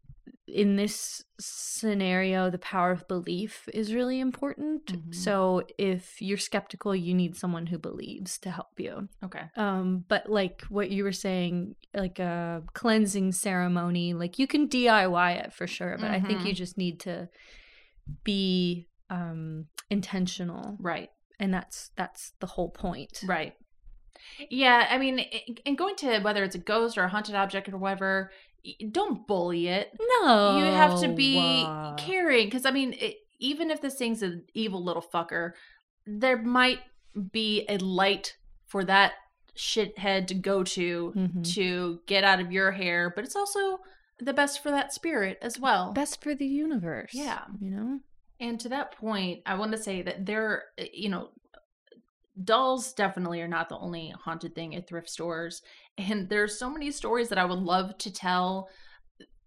in this scenario, the power of belief is really important. Mhm. So if you're skeptical, you need someone who believes to help you. Okay. Um, but like what you were saying, like a cleansing ceremony, like you can DIY it for sure, but I think you just need to be um intentional Right. and that's that's the whole point Right. Yeah, I mean, and going to whether it's a ghost or a haunted object or whatever, don't bully it. no You have to be caring because I mean, it, even if this thing's an evil little fucker, there might be a light for that shithead to go to Mhm. to get out of your hair, but it's also the best for that spirit as well. best for the universe Yeah. you know And to that point, I want to say that there, eh, you know, dolls definitely are not the only haunted thing at thrift stores. And there's so many stories that I would love to tell,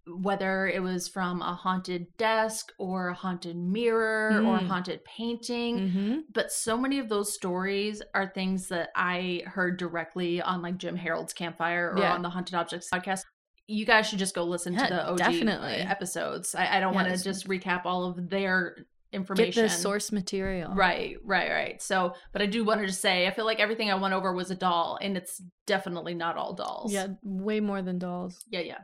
whether it was from a haunted desk or a haunted mirror or a Mm. haunted painting. mm-hmm. But so many of those stories are things that I heard directly on like Jim Harold's Campfire or Yeah. on the Haunted Objects podcast. You guys should just go listen Yeah, to the OG definitely. episodes. I, I don't want to just recap all of their get information. the source material Right, right, right. So, but I do want to just say, I feel like everything I went over was a doll, and it's definitely not all dolls. yeah way more than dolls yeah, yeah.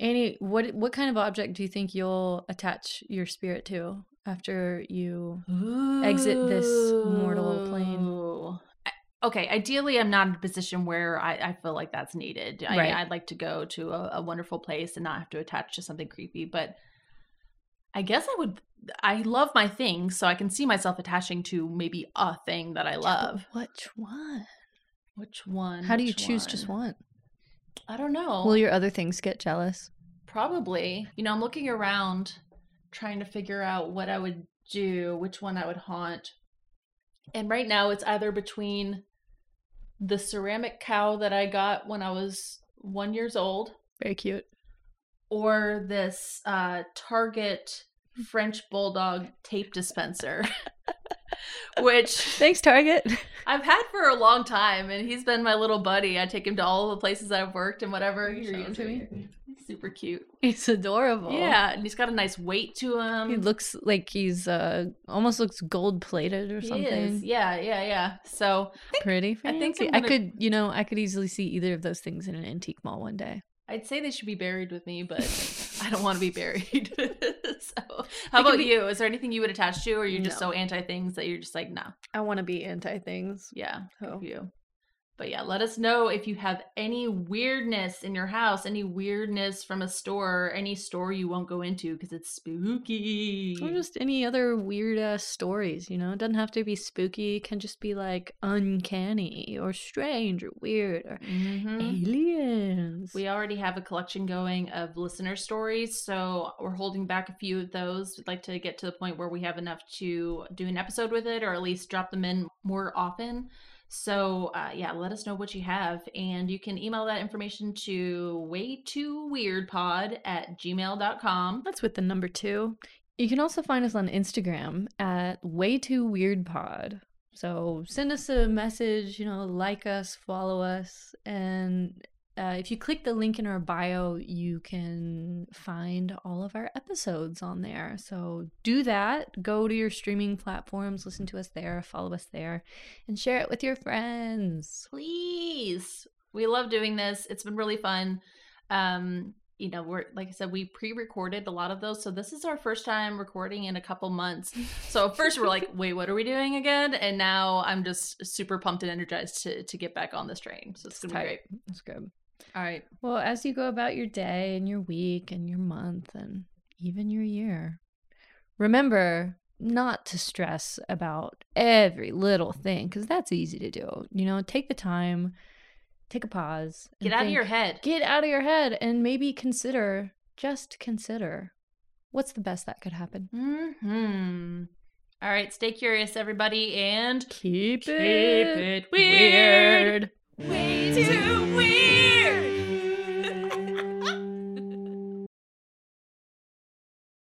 Annie, what what kind of object do you think you'll attach your spirit to after you Exit this mortal plane. Okay, ideally, I'm not in a position where I, I feel like that's needed. I, Right. I'd like to go to a, a wonderful place and not have to attach to something creepy. But I guess I would. I love my things, so I can see myself attaching to maybe a thing that I love. Which one? Which one? How do you choose just one? I don't know. Will your other things get jealous? Probably. You know, I'm looking around trying to figure out what I would do, which one I would haunt. And right now it's either between the ceramic cow that I got when I was one years old Very cute. or this uh, Target French Bulldog tape dispenser. [LAUGHS] [LAUGHS] Which Thanks, Target. [LAUGHS] I've had for a long time, and he's been my little buddy. I take him to all the places I've worked and whatever. Can you Here, show him to me? He's super cute. He's adorable. Yeah, and he's got a nice weight to him. He looks like he's uh almost looks gold plated or He something. is. Yeah, yeah, yeah. So Pretty I think fancy. I'm I gonna- could, you know, I could easily see either of those things in an antique mall one day. I'd say they should be buried with me, but [LAUGHS] I don't want to be buried. [LAUGHS] so, how about be- you? Is there anything you would attach to, or are you just No. so anti things that you're just like, no? I want to be anti things. Yeah, So. you. But yeah, let us know if you have any weirdness in your house, any weirdness from a store, any store you won't go into because it's spooky. Or just any other weird ass stories, you know? It doesn't have to be spooky. It can just be like uncanny or strange or weird or Mhm. aliens. We already have a collection going of listener stories, so we're holding back a few of those. We'd like to get to the point where we have enough to do an episode with it, or at least drop them in more often. So uh, yeah, let us know what you have, and you can email that information to way too weird pod at gmail.com. That's with the number two. You can also find us on Instagram at way too weird pod. So send us a message, you know, like us, follow us, and uh, if you click the link in our bio, you can find all of our episodes on there. So do that. Go to your streaming platforms, listen to us there, follow us there, and share it with your friends. please. We love doing this. It's been really fun. Um you know we're like i said we pre-recorded a lot of those. So this is our first time recording in a couple months. So at first we're like wait what are we doing again? And now i'm just super pumped and energized to to get back on this train. So it's gonna be great. That's good. All right Well, as you go about your day and your week and your month and even your year, remember not to stress about every little thing because that's easy to do. You know, take the time, take a pause, get out of your head get out of your head, and maybe consider, just consider, what's the best that could happen. Mm-hmm. all right stay curious everybody and Keep, Keep it weird. weird. Way too weird